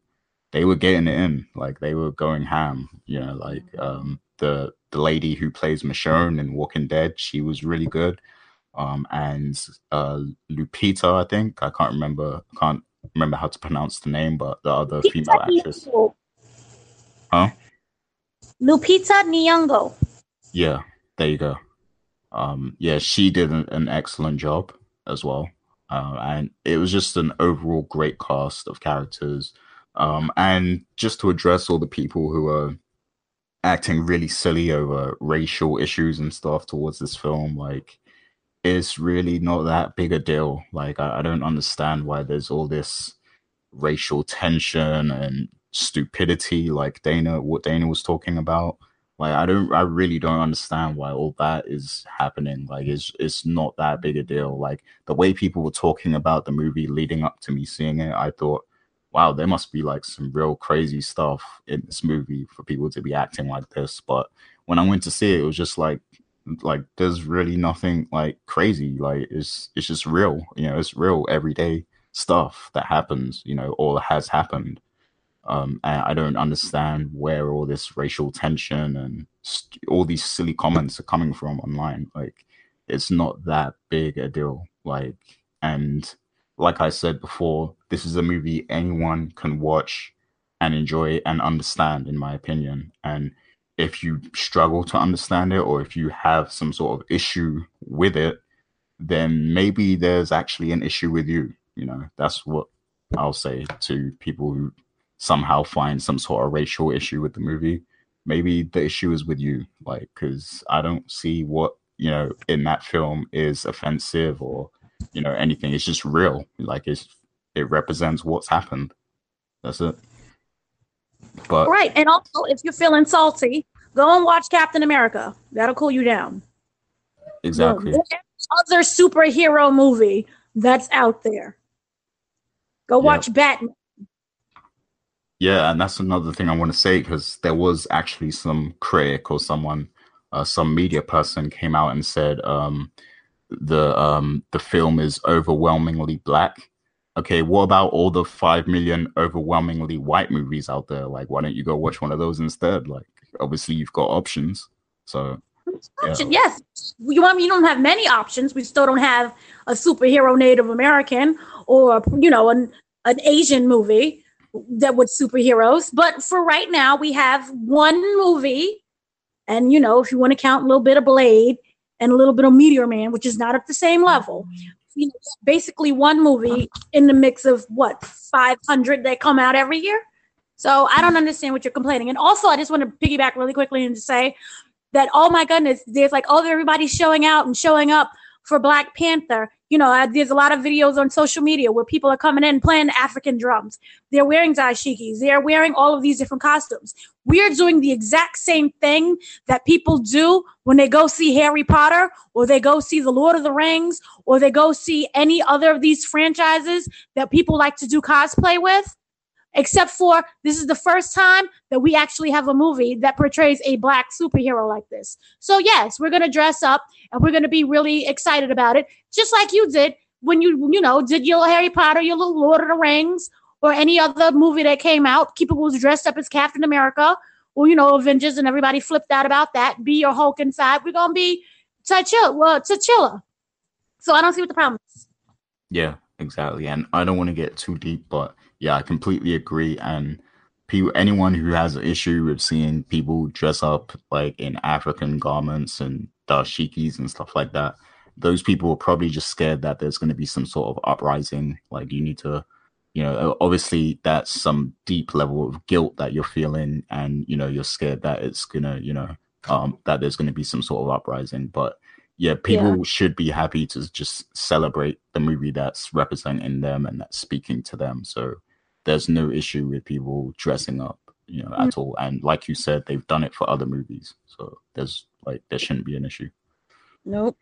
Speaker 2: they were getting it in. Like they were going ham. You know, like um, the the lady who plays Michonne in Walking Dead, she was really good um, and uh, Lupita, I think I can't remember, can't remember how to pronounce the name, but the other Lupita female actress. Nyong'o. Huh?
Speaker 3: Lupita Nyong'o.
Speaker 2: Yeah, there you go. Um, yeah, she did an, an excellent job as well, uh, and it was just an overall great cast of characters. Um, and just to address all the people who are acting really silly over racial issues and stuff towards this film, like it's really not that big a deal. Like I, I don't understand why there's all this racial tension and stupidity like Dana what Dana was talking about. Like I don't I really don't understand why all that is happening. Like it's it's not that big a deal. Like the way people were talking about the movie leading up to me seeing it, I thought, wow, there must be like some real crazy stuff in this movie for people to be acting like this. But when I went to see it, it was just like like there's really nothing like crazy. Like it's it's just real you know it's real everyday stuff that happens you know or has happened. Um and i don't understand where all this racial tension and st- all these silly comments are coming from online. Like it's not that big a deal. Like and like i said before this is a movie anyone can watch and enjoy and understand in my opinion and if you struggle to understand it or if you have some sort of issue with it, then maybe there's actually an issue with you. You know, that's what I'll say to people who somehow find some sort of racial issue with the movie. Maybe the issue is with you, like, because I don't see what, you know, in that film is offensive or, you know, anything. It's just real. Like, it's, it represents what's happened. That's it. But
Speaker 3: right, and also if you're feeling salty, go and watch Captain America. That'll cool you down.
Speaker 2: Exactly.
Speaker 3: Other superhero movie that's out there. Go watch Batman.
Speaker 2: Yeah, and that's another thing I want to say because there was actually some critic or someone, uh, some media person came out and said um, the um, the film is overwhelmingly black okay, what about all the five million overwhelmingly white movies out there? Like, why don't you go watch one of those instead? Like, obviously, you've got options. So,
Speaker 3: yeah. yes, you want you don't have many options. We still don't have a superhero Native American or you know an an Asian movie.
Speaker 4: that with superheroes. But for right now, we have one movie, and you know, if you want to count a little bit of Blade and a little bit of Meteor Man, which is not at the same level, you know, basically one movie in the mix of what 500 that come out every year. So I don't understand what you're complaining. And also, I just want to piggyback really quickly and say that oh my goodness, there's like oh everybody's showing out and showing up for Black Panther. You know, uh, there's a lot of videos on social media where people are coming in playing African drums. They're wearing dashikis. They're wearing all of these different costumes. We're doing the exact same thing that people do when they go see Harry Potter or they go see The Lord of the Rings or they go see any other of these franchises that people like to do cosplay with except for this is the first time that we actually have a movie that portrays a black superhero like this. So, yes, we're going to dress up and we're going to be really excited about it, just like you did when you, you know, did your Harry Potter, your little Lord of the Rings, or any other movie that came out. People was dressed up as Captain America or, you know, Avengers, and everybody flipped out about that. Be your Hulk inside. We're going to be T'Challa. Well, T'Challa. So, I don't see what the problem is.
Speaker 2: Yeah, exactly. And I don't want to get too deep, but yeah, I completely agree. And people, anyone who has an issue with seeing people dress up like in African garments and dashikis and stuff like that, those people are probably just scared that there's going to be some sort of uprising. Like you need to, you know, obviously that's some deep level of guilt that you're feeling, and you know you're scared that it's gonna, you know, um, that there's going to be some sort of uprising. But yeah, people yeah. should be happy to just celebrate the movie that's representing them and that's speaking to them. So there's no issue with people dressing up, you know, mm-hmm. at all. And like you said, they've done it for other movies, so there's like there shouldn't be an issue.
Speaker 4: Nope.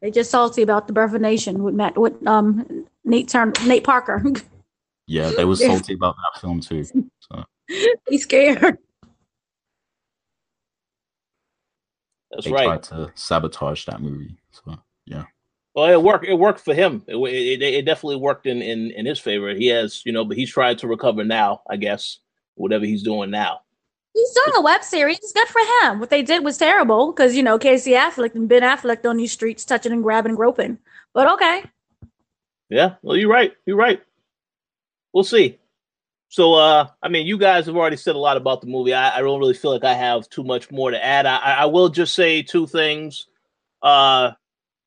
Speaker 4: They just salty about the birth of nation with Matt with um Nate Turn Nate Parker.
Speaker 2: yeah, they were salty about that film too. So.
Speaker 4: He's scared.
Speaker 1: That's
Speaker 2: they
Speaker 1: right.
Speaker 2: tried to sabotage that movie. So yeah.
Speaker 1: Well, it worked. It worked for him. It, it, it, definitely worked in, in in his favor. He has, you know, but he's trying to recover now. I guess whatever he's doing now.
Speaker 4: He's doing a web series. It's good for him. What they did was terrible because you know Casey Affleck and Ben Affleck on these streets touching and grabbing and groping. But okay.
Speaker 1: Yeah. Well, you're right. You're right. We'll see. So, uh, I mean, you guys have already said a lot about the movie. I, I don't really feel like I have too much more to add. I, I will just say two things. Uh,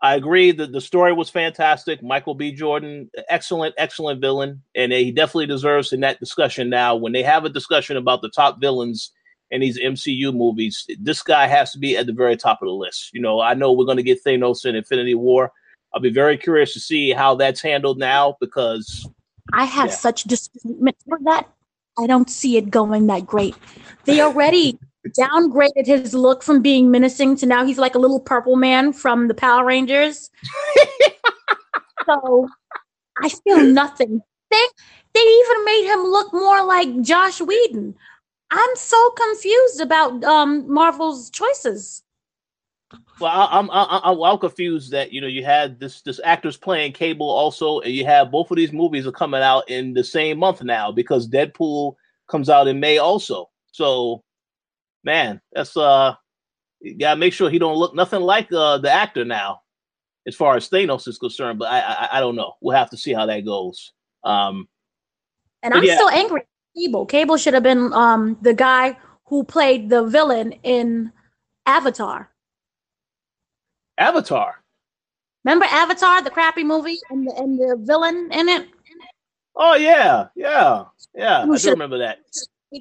Speaker 1: I agree that the story was fantastic. Michael B. Jordan, excellent, excellent villain, and he definitely deserves in that discussion. Now, when they have a discussion about the top villains in these MCU movies, this guy has to be at the very top of the list. You know, I know we're going to get Thanos in Infinity War. I'll be very curious to see how that's handled now because
Speaker 4: I have yeah. such disappointment for that. I don't see it going that great. They already downgraded his look from being menacing to now he's like a little purple man from the Power Rangers. so I feel nothing. They they even made him look more like Josh Whedon. I'm so confused about um, Marvel's choices.
Speaker 1: Well, I, I'm I'm I'm confused that you know you had this this actors playing Cable also, and you have both of these movies are coming out in the same month now because Deadpool comes out in May also. So man, that's uh, you gotta make sure he don't look nothing like uh the actor now, as far as Thanos is concerned. But I I, I don't know. We'll have to see how that goes. Um,
Speaker 4: and I'm yeah. still angry. Cable, Cable should have been um the guy who played the villain in Avatar.
Speaker 1: Avatar.
Speaker 4: Remember Avatar, the crappy movie, and the, and the villain in it?
Speaker 1: Oh yeah, yeah, yeah. I do remember that.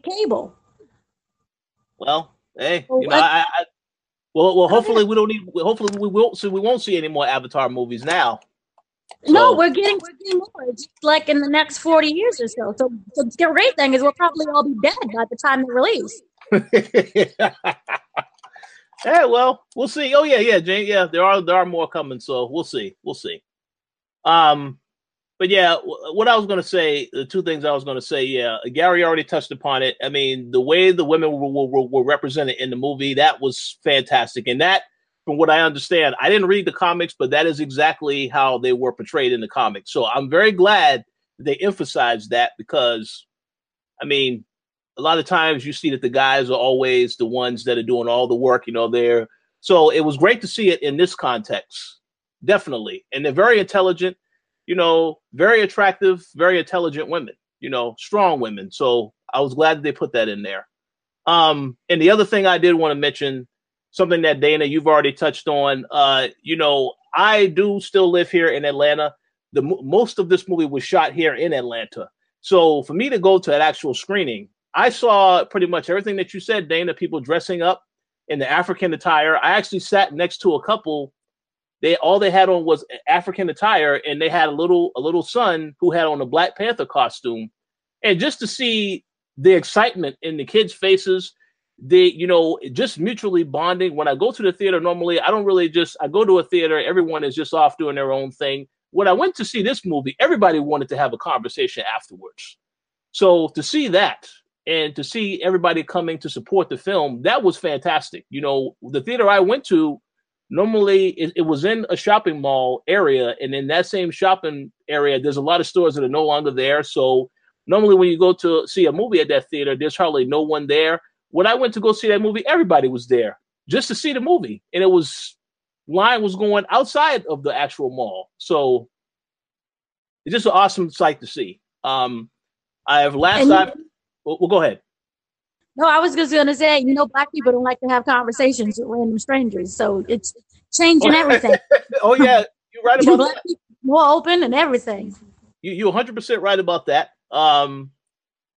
Speaker 4: Cable.
Speaker 1: Well, hey, you know, I, I, well, well, hopefully we don't need. Hopefully we won't. So we won't see any more Avatar movies now.
Speaker 4: So. No, we're getting we're getting more. It's like in the next forty years or so. So, so the great thing is we'll probably all be dead by the time they release.
Speaker 1: yeah, well, we'll see. Oh yeah, yeah, Jane. Yeah, there are there are more coming. So we'll see. We'll see. Um, but yeah, what I was going to say, the two things I was going to say, yeah, Gary already touched upon it. I mean, the way the women were, were, were, represented in the movie, that was fantastic. And that, from what I understand, I didn't read the comics, but that is exactly how they were portrayed in the comics. So I'm very glad they emphasized that because, I mean, a lot of times you see that the guys are always the ones that are doing all the work, you know, they're, so it was great to see it in this context, definitely. And they're very intelligent you know, very attractive, very intelligent women. you know, strong women. So I was glad they put that in there. Um, and the other thing I did want to mention, something that Dana, you've already touched on. Uh, you know, I do still live here in Atlanta. The most of this movie was shot here in Atlanta. So for me to go to an actual screening, I saw pretty much everything that you said, Dana. People dressing up in the African attire. I actually sat next to a couple. They all they had on was African attire, and they had a little a little son who had on a Black Panther costume. And just to see the excitement in the kids' faces, they you know just mutually bonding. When i go to the theater normally i don't really just i go to a theater everyone is just off doing their own thing. When i went to see this movie everybody wanted to have a conversation afterwards. So to see that and to see everybody coming to support the film that was fantastic. You know the theater i went to normally it, it was in a shopping mall area and in that same shopping area there's a lot of stores that are no longer there so normally when you go to see a movie at that theater there's hardly no one there when I went to go see that movie, everybody was there just to see the movie, and it was line was going outside of the actual mall. So it's just an awesome sight to see. Um, I have last time. Well, well, go ahead.
Speaker 4: No, I was just gonna say, you know, black people don't like to have conversations with random strangers, so it's changing everything.
Speaker 1: oh yeah, you're right about black that.
Speaker 4: More open and everything.
Speaker 1: You you 100 percent right about that. Um,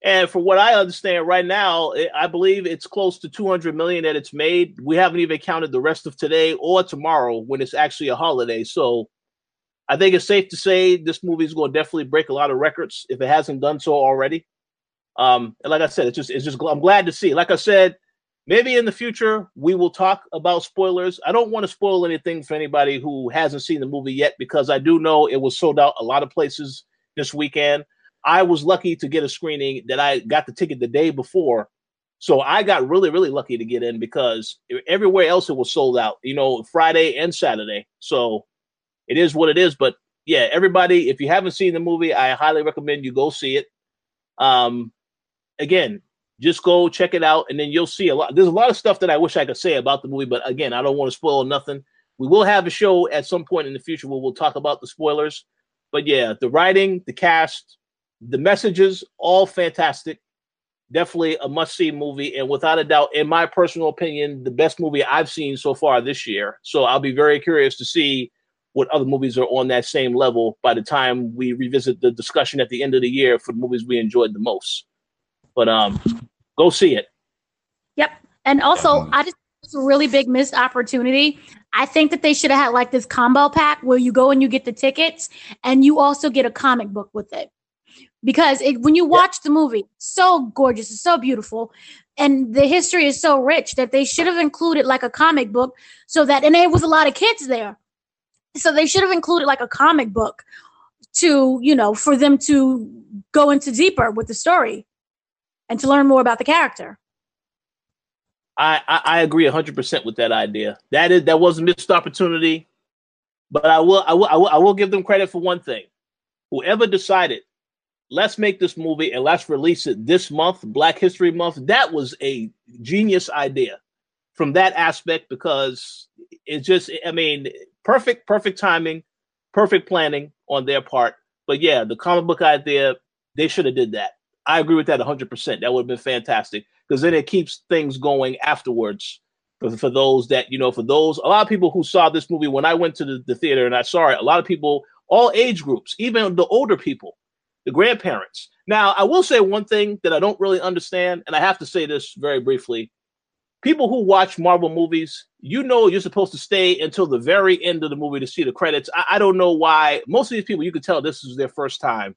Speaker 1: and for what I understand right now, I believe it's close to 200 million that it's made. We haven't even counted the rest of today or tomorrow when it's actually a holiday. So I think it's safe to say this movie is going to definitely break a lot of records if it hasn't done so already. Um, and like I said, it's just it's just I'm glad to see. Like I said, maybe in the future we will talk about spoilers. I don't want to spoil anything for anybody who hasn't seen the movie yet because I do know it was sold out a lot of places this weekend. I was lucky to get a screening that I got the ticket the day before. So I got really, really lucky to get in because everywhere else it was sold out, you know, Friday and Saturday. So it is what it is. But yeah, everybody, if you haven't seen the movie, I highly recommend you go see it. Um, again, just go check it out, and then you'll see a lot. There's a lot of stuff that I wish I could say about the movie, but again, I don't want to spoil nothing. We will have a show at some point in the future where we'll talk about the spoilers. But yeah, the writing, the cast, the messages all fantastic definitely a must see movie and without a doubt in my personal opinion the best movie i've seen so far this year so i'll be very curious to see what other movies are on that same level by the time we revisit the discussion at the end of the year for the movies we enjoyed the most but um go see it.
Speaker 4: Yep. And also i just it's a really big missed opportunity. I think that they should have had like this combo pack where you go and you get the tickets and you also get a comic book with it. Because it, when you watch the movie, so gorgeous, it's so beautiful, and the history is so rich that they should have included like a comic book so that and there was a lot of kids there, so they should have included like a comic book to you know for them to go into deeper with the story and to learn more about the character.
Speaker 1: I, I, I agree hundred percent with that idea. That is that was a missed opportunity, but I will I will I will, I will give them credit for one thing. Whoever decided let's make this movie and let's release it this month, Black History Month. That was a genius idea from that aspect because it's just, I mean, perfect, perfect timing, perfect planning on their part. But yeah, the comic book idea, they should have did that. I agree with that 100%. That would have been fantastic because then it keeps things going afterwards for, for those that, you know, for those, a lot of people who saw this movie when I went to the, the theater and I saw it, a lot of people, all age groups, even the older people, the grandparents. Now, I will say one thing that I don't really understand, and I have to say this very briefly. People who watch Marvel movies, you know, you're supposed to stay until the very end of the movie to see the credits. I, I don't know why. Most of these people, you could tell this is their first time.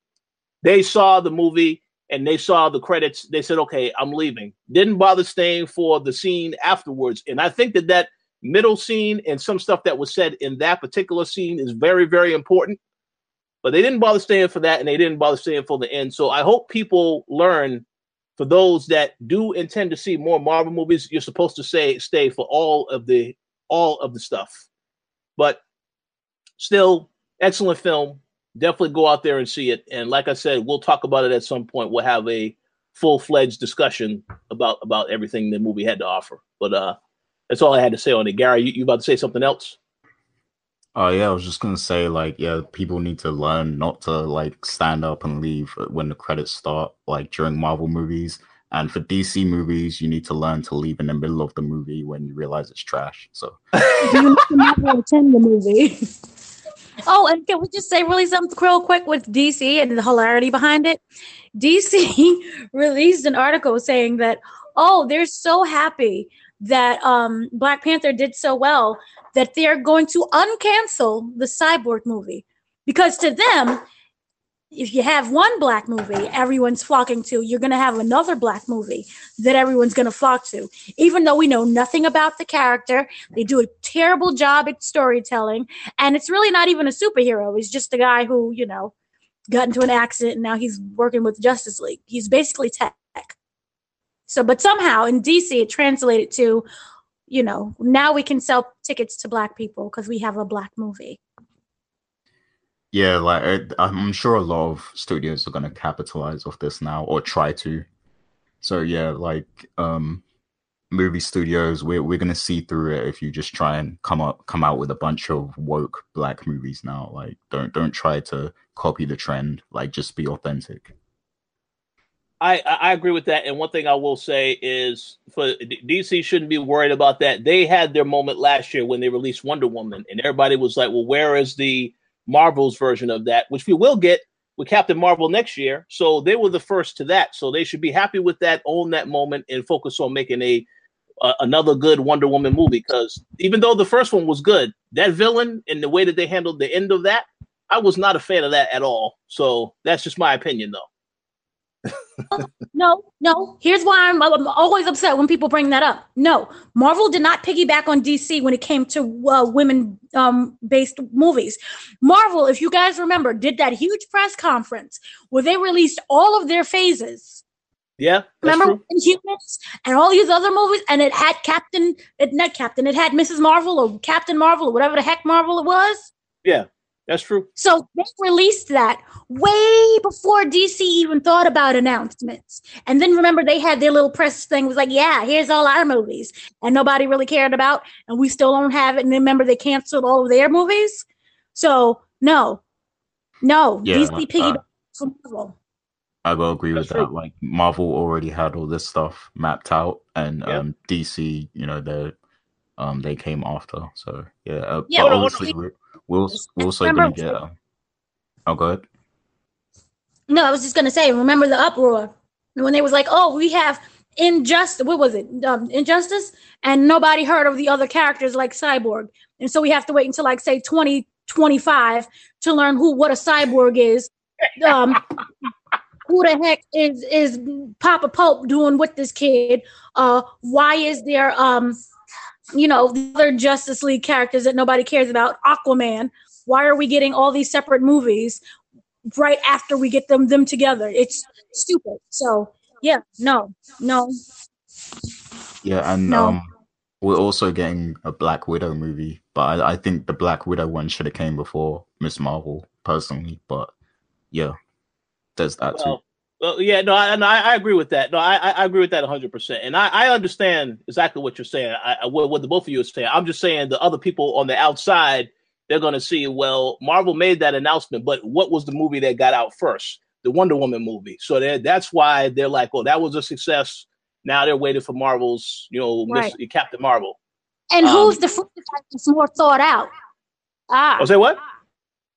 Speaker 1: They saw the movie and they saw the credits. They said, okay, I'm leaving. Didn't bother staying for the scene afterwards. And I think that that middle scene and some stuff that was said in that particular scene is very, very important. But they didn't bother staying for that, and they didn't bother staying for the end. So I hope people learn. For those that do intend to see more Marvel movies, you're supposed to say stay for all of the all of the stuff. But still, excellent film. Definitely go out there and see it. And like I said, we'll talk about it at some point. We'll have a full fledged discussion about about everything the movie had to offer. But uh that's all I had to say on it. Gary, you, you about to say something else?
Speaker 2: Oh yeah, I was just gonna say like yeah, people need to learn not to like stand up and leave when the credits start, like during Marvel movies. And for DC movies, you need to learn to leave in the middle of the movie when you realize it's trash. So
Speaker 4: you never attend the movie. Oh, and can we just say really something real quick with DC and the hilarity behind it? DC released an article saying that, oh, they're so happy that um, Black Panther did so well that they're going to uncancel the Cyborg movie because to them, if you have one black movie everyone's flocking to, you're going to have another black movie that everyone's going to flock to. Even though we know nothing about the character, they do a terrible job at storytelling, and it's really not even a superhero. He's just a guy who, you know, got into an accident and now he's working with Justice League. He's basically tech. So, but somehow in DC, it translated to, you know, now we can sell tickets to black people because we have a black movie.
Speaker 2: Yeah, like I'm sure a lot of studios are going to capitalize off this now or try to. So yeah, like um movie studios, we're we're gonna see through it if you just try and come up come out with a bunch of woke black movies now. Like don't don't try to copy the trend. Like just be authentic.
Speaker 1: I, I agree with that. And one thing I will say is for DC shouldn't be worried about that. They had their moment last year when they released Wonder Woman, and everybody was like, well, where is the Marvel's version of that, which we will get with Captain Marvel next year. So they were the first to that. So they should be happy with that, own that moment, and focus on making a uh, another good Wonder Woman movie. Because even though the first one was good, that villain and the way that they handled the end of that, I was not a fan of that at all. So that's just my opinion, though
Speaker 4: no, no. Here's why I'm, I'm, always upset when people bring that up. No, Marvel did not piggyback on DC when it came to uh, women um, based movies. Marvel, if you guys remember, did that huge press conference where they released all of their phases.
Speaker 1: Yeah,
Speaker 4: remember Inhumans and all these other movies, and it had Captain, it not Captain, it had Mrs. Marvel or Captain Marvel or whatever the heck Marvel it was.
Speaker 1: Yeah. That's true.
Speaker 4: So they released that way before DC even thought about announcements. And then remember, they had their little press thing was like, yeah, here's all our movies. And nobody really cared about, and we still don't have it. And remember, they canceled all of their movies. So, no, no, yeah, DC piggyback uh, from Marvel.
Speaker 2: I will agree That's with true. that. Like Marvel already had all this stuff mapped out, and yep. um, DC, you know, they um they came after. So yeah, uh, yeah. But obviously, We'll we'll also gonna get. Uh, oh, go ahead.
Speaker 4: No, I was just gonna say. Remember the uproar when they was like, "Oh, we have injustice." What was it? Um, injustice, and nobody heard of the other characters like Cyborg, and so we have to wait until like say twenty twenty five to learn who what a cyborg is. Um, who the heck is is Papa Pope doing with this kid? Uh, why is there um you know, the other Justice League characters that nobody cares about, Aquaman. Why are we getting all these separate movies right after we get them them together? It's stupid. So yeah, no, no.
Speaker 2: Yeah, and no. um we're also getting a Black Widow movie, but I, I think the Black Widow one should have came before Miss Marvel, personally. But yeah, there's that well, too.
Speaker 1: Well, yeah, no, I, I, agree with that. No, I, I agree with that 100. percent And I, I understand exactly what you're saying. I, what, what the both of you are saying. I'm just saying the other people on the outside, they're going to see. Well, Marvel made that announcement, but what was the movie that got out first? The Wonder Woman movie. So that's why they're like, well, that was a success. Now they're waiting for Marvel's, you know, right. Miss, Captain Marvel.
Speaker 4: And um, who's the franchise that's more thought out?
Speaker 1: Ah, I'll oh, say what?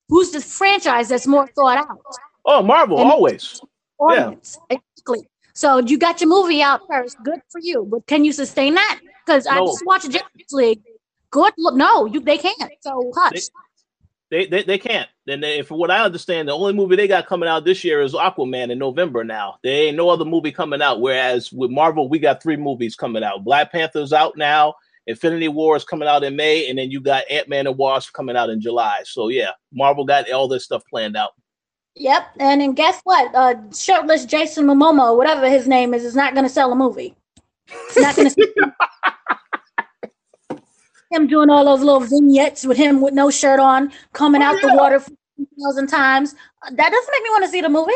Speaker 4: Who's the franchise that's more thought out?
Speaker 1: Oh, Marvel, and always
Speaker 4: audience. Yeah. Exactly. So you got your movie out first. Good for you. But can you sustain that? Because no. I just watched Justice League. Good. Look, no, you they can't. So hush.
Speaker 1: They, they, they can't. And they, from what I understand, the only movie they got coming out this year is Aquaman in November. Now there ain't no other movie coming out. Whereas with Marvel, we got three movies coming out. Black Panther's out now. Infinity War is coming out in May, and then you got Ant Man and Wasp coming out in July. So yeah, Marvel got all this stuff planned out.
Speaker 4: Yep, and then guess what? Uh, shirtless Jason Momoa, whatever his name is, is not going to sell a movie. It's not going to. him doing all those little vignettes with him with no shirt on, coming oh, out yeah. the water a thousand times. Uh, that doesn't make me want to see the movie.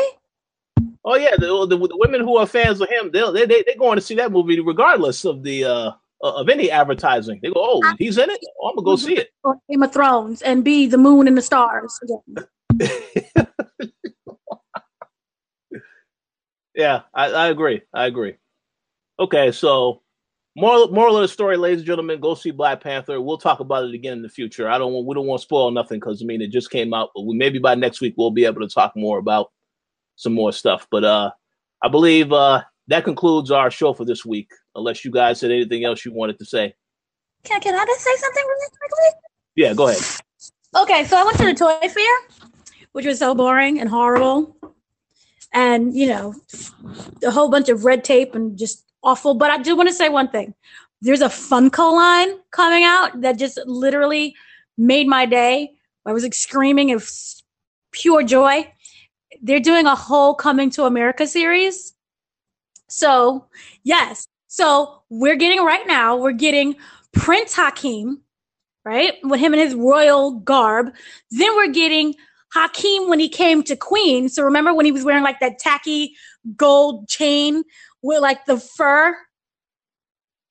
Speaker 1: Oh yeah, the, the, the, women who are fans of him, they'll, they they they're going to see that movie regardless of the uh uh, of any advertising. They go, "Oh, he's in it. Oh, I'm gonna go see it."
Speaker 4: Game of Thrones and be the moon and the stars. again.
Speaker 1: Yeah, I, I agree. I agree. Okay, so moral moral of the story, ladies and gentlemen, go see Black Panther. We'll talk about it again in the future. I don't want we don't want to spoil nothing because I mean it just came out, but we, maybe by next week we'll be able to talk more about some more stuff. But uh I believe uh that concludes our show for this week. Unless you guys had anything else you wanted to say.
Speaker 4: Can, can I just say something really quickly?
Speaker 1: Yeah, go ahead.
Speaker 4: Okay, so I went to the toy fair, which was so boring and horrible. And, you know, a whole bunch of red tape and just awful. But I do want to say one thing. There's a Funko line coming out that just literally made my day. I was like screaming of pure joy. They're doing a whole Coming to America series. So, yes. So, we're getting right now, we're getting Prince Hakeem, right? With him in his royal garb. Then we're getting Hakeem when he came to Queen. So remember when he was wearing like that tacky gold chain with like the fur,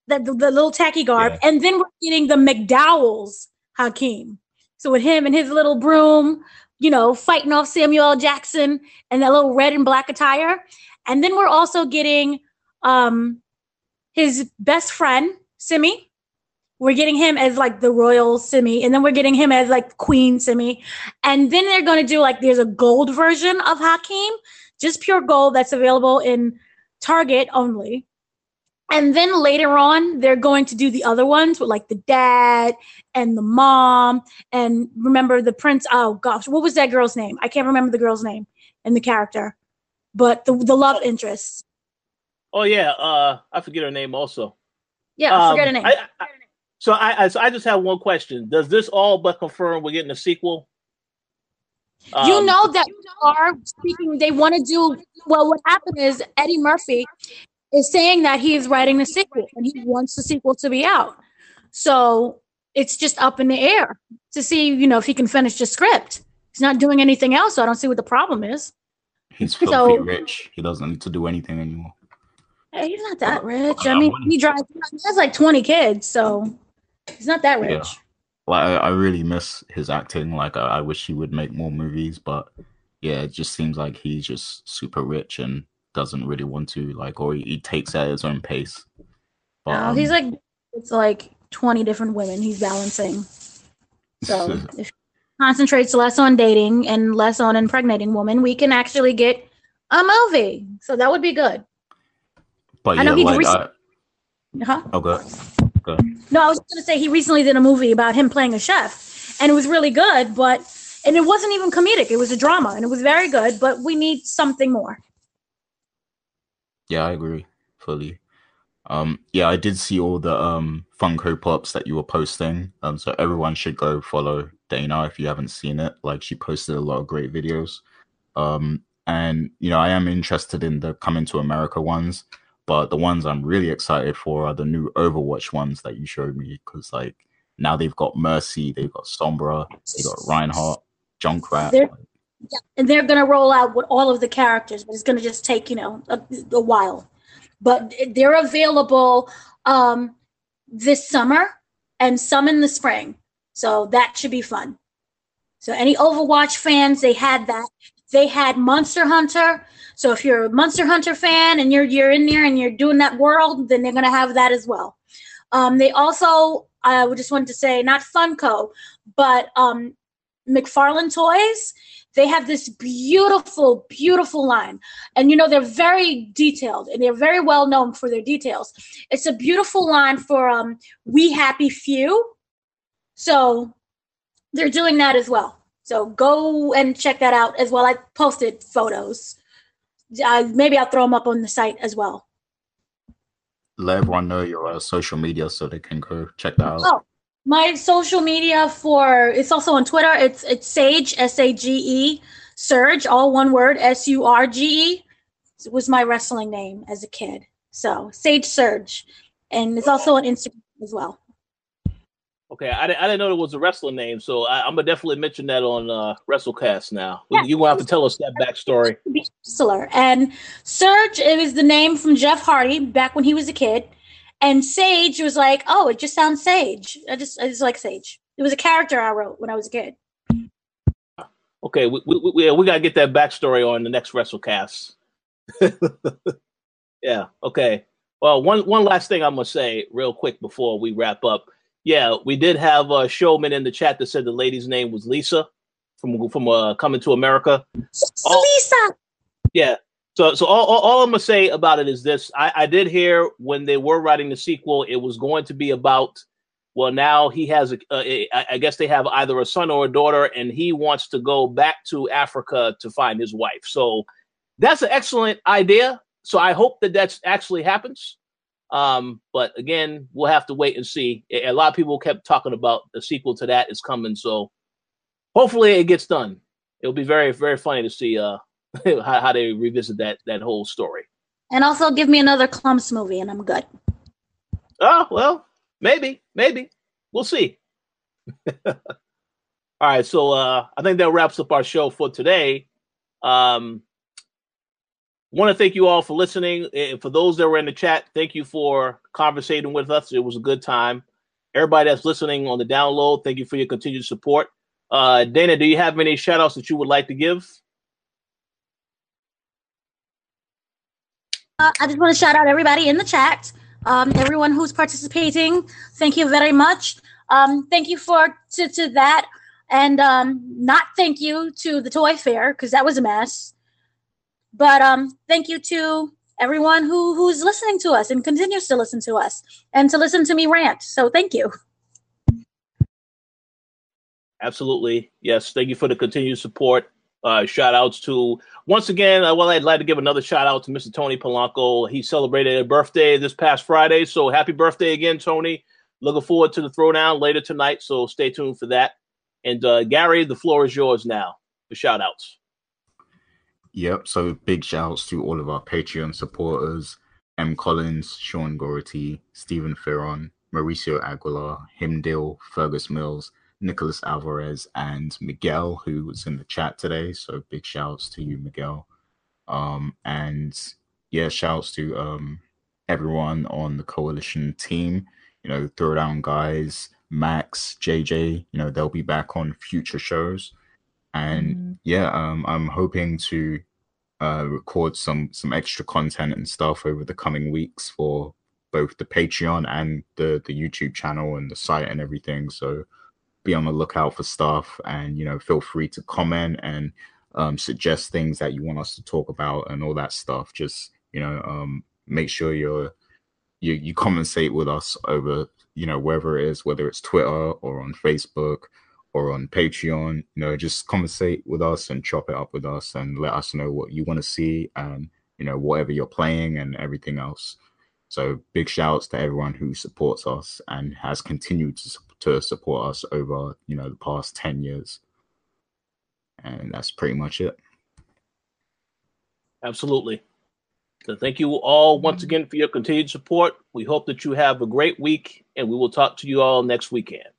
Speaker 4: the, the, the little tacky garb.
Speaker 2: Yeah.
Speaker 4: And then we're getting the McDowell's Hakeem. So with him and his little broom, you know, fighting off Samuel L. Jackson and that little red and black attire. And then we're also getting um his best friend, Semmi. We're getting him as like the royal Semmi, and then we're getting him as like Queen Semmi. And then they're going to do like there's a gold version of Hakim, just pure gold that's available in Target only. And then later on, they're going to do the other ones with like the dad and the mom. And remember the prince. Oh gosh, what was that girl's name? I can't remember the girl's name and the character, but the, the love interest.
Speaker 1: Oh yeah, uh I forget her name also.
Speaker 4: Yeah, I forget her
Speaker 1: Um,
Speaker 4: name.
Speaker 1: I, I, so I, I so I just have one question. Does this all but confirm we're getting a sequel?
Speaker 4: you
Speaker 1: Um,
Speaker 4: know that are speaking they want to do well what happened is eddie murphy is saying that he's writing the sequel and he wants the sequel to be out so it's just up in the air to see you know if he can finish the script he's not doing anything else so i don't see what the problem is
Speaker 2: He's filthy
Speaker 4: So-
Speaker 2: rich. He doesn't need to do anything anymore.
Speaker 4: he's not that rich i mean he drives he has like 20 kids so he's not that rich
Speaker 2: Yeah. Like I, I really miss his acting. Like I, I wish he would make more movies, but yeah, it just seems like he's just super rich and doesn't really want to like, or he, he takes at his own pace. But,
Speaker 4: no,
Speaker 2: um,
Speaker 4: he's like it's like 20 different women he's balancing So if he concentrates less on dating and less on impregnating women, we can actually get a movie. So that would be good.
Speaker 2: but
Speaker 4: I
Speaker 2: yeah,
Speaker 4: know he
Speaker 2: like
Speaker 4: recently-
Speaker 2: I,
Speaker 4: Huh?
Speaker 2: oh, go.
Speaker 4: No, I was going to say he recently did a movie about him playing a chef, and it was really good. But and it wasn't even comedic; it was a drama, and it was very good. But we need something more.
Speaker 2: Yeah, I agree fully. Um, yeah, I did see all the um Funko Pops that you were posting. Um, so everyone should go follow Dana if you haven't seen it. Like she posted a lot of great videos. Um, and you know, I am interested in the coming to America ones, but the ones I'm really excited for are the new Overwatch ones that you showed me because like now they've got Mercy, they've got Sombra, they got Reinhardt, Junkrat.
Speaker 4: They're- and they're going to roll out with all of the characters, but it's going to just take you know a, a while. But they're available um, this summer and some in the spring, so that should be fun. So any Overwatch fans, they had that. They had Monster Hunter. So if you're a Monster Hunter fan and you're you're in there and you're doing that world, then they're to have that as well. Um, they also, I just wanted to say, not Funko, but um, McFarlane Toys they have this beautiful beautiful line and you know they're very detailed and they're very well known for their details it's a beautiful line for um we happy few so they're doing that as well so go and check that out as well i posted photos uh, maybe i'll throw them up on the site as well
Speaker 2: Let everyone know your uh, social media so they can go check that out.
Speaker 4: Oh, my social media for it's also on Twitter. It's it's Sage S A G E Surge, all one word S U R G E. It was my wrestling name as a kid. So Sage Surge, and it's also on Instagram as well.
Speaker 1: Okay, I, didn't- I didn't know there was a wrestling name, so I, I'm gonna definitely mention that on uh, WrestleCast now.
Speaker 4: Yeah.
Speaker 1: You gonna have to tell us that backstory.
Speaker 4: Wrestler and Surge. It was the name from Jeff Hardy back when he was a kid, And Sage was like, "Oh, it just sounds Sage. I just I just like Sage." It was a character I wrote when I was a kid.
Speaker 1: Okay, we we, we, we gotta get that backstory on the next WrestleCast. yeah. Okay. Well, one one last thing I'm gonna say real quick before we wrap up. Yeah, we did have a showman in the chat that said the lady's name was Lisa from from uh, Coming to America.
Speaker 4: All, Lisa.
Speaker 1: Yeah. So so all, all, all, I'm gonna say about it is this: I, I did hear when they were writing the sequel, it was going to be about. Well, now he has a, a. I guess they have either a son or a daughter, and he wants to go back to Africa to find his wife. So that's an excellent idea. So I hope that that's actually happens. Um, but again, we'll have to wait and see. A lot of people kept talking about the sequel to that is coming, so hopefully it gets done. It'll be very, very funny to see uh how, how they revisit that that whole story.
Speaker 4: And also give me another Klumps movie, and I'm good.
Speaker 1: Oh well, maybe, maybe we'll see. All right, so uh, I think that wraps up our show for today. Um, want to thank you all for listening. And for those that were in the chat, thank you for conversating with us. It was a good time. Everybody that's listening on the download, thank you for your continued support. Uh, Dana, do you have any shout outs that you would like to give?
Speaker 4: Uh, I just want to shout out everybody in the chat, um, everyone who's participating. Thank you very much. Um, thank you for to, to that, and um, not thank you to the toy fair because that was a mess. But um, thank you to everyone who who's listening to us and continues to listen to us and to listen to me rant. So thank you.
Speaker 1: Absolutely. Yes. Thank you for the continued support. Uh, shout outs to once again. Uh, well, I'd like to give another shout out to Mr. Tony Polanco. He celebrated a birthday this past Friday, so happy birthday again, Tony. Looking forward to the throwdown later tonight, so stay tuned for that. And uh, Gary, the floor is yours now for shout outs.
Speaker 2: Yep. So big shouts to all of our Patreon supporters: M. Collins, Sean Gority, Stephen Ferron, Mauricio Aguilar, Himdil, Fergus Mills, Nicholas Alvarez, and Miguel, who was in the chat today. So big shouts to you, Miguel. Um, and yeah, shouts to um, everyone on the coalition team. You know, Throwdown guys, Max, JJ. You know, they'll be back on future shows. And mm-hmm. yeah, um, I'm hoping to uh, record some some extra content and stuff over the coming weeks for both the Patreon and the the YouTube channel and the site and everything. So be on the lookout for stuff and you know feel free to comment and um, suggest things that you want us to talk about and all that stuff just you know um, make sure you're you you compensate with us over you know wherever it is whether it's twitter or on facebook or on patreon you know just conversate with us and chop it up with us and let us know what you want to see and you know whatever you're playing and everything else. So big shouts to everyone who supports us and has continued to to support us over you know the past 10 years. And that's pretty much it.
Speaker 1: Absolutely. So thank you all once again for your continued support. We hope that you have a great week and we will talk to you all next weekend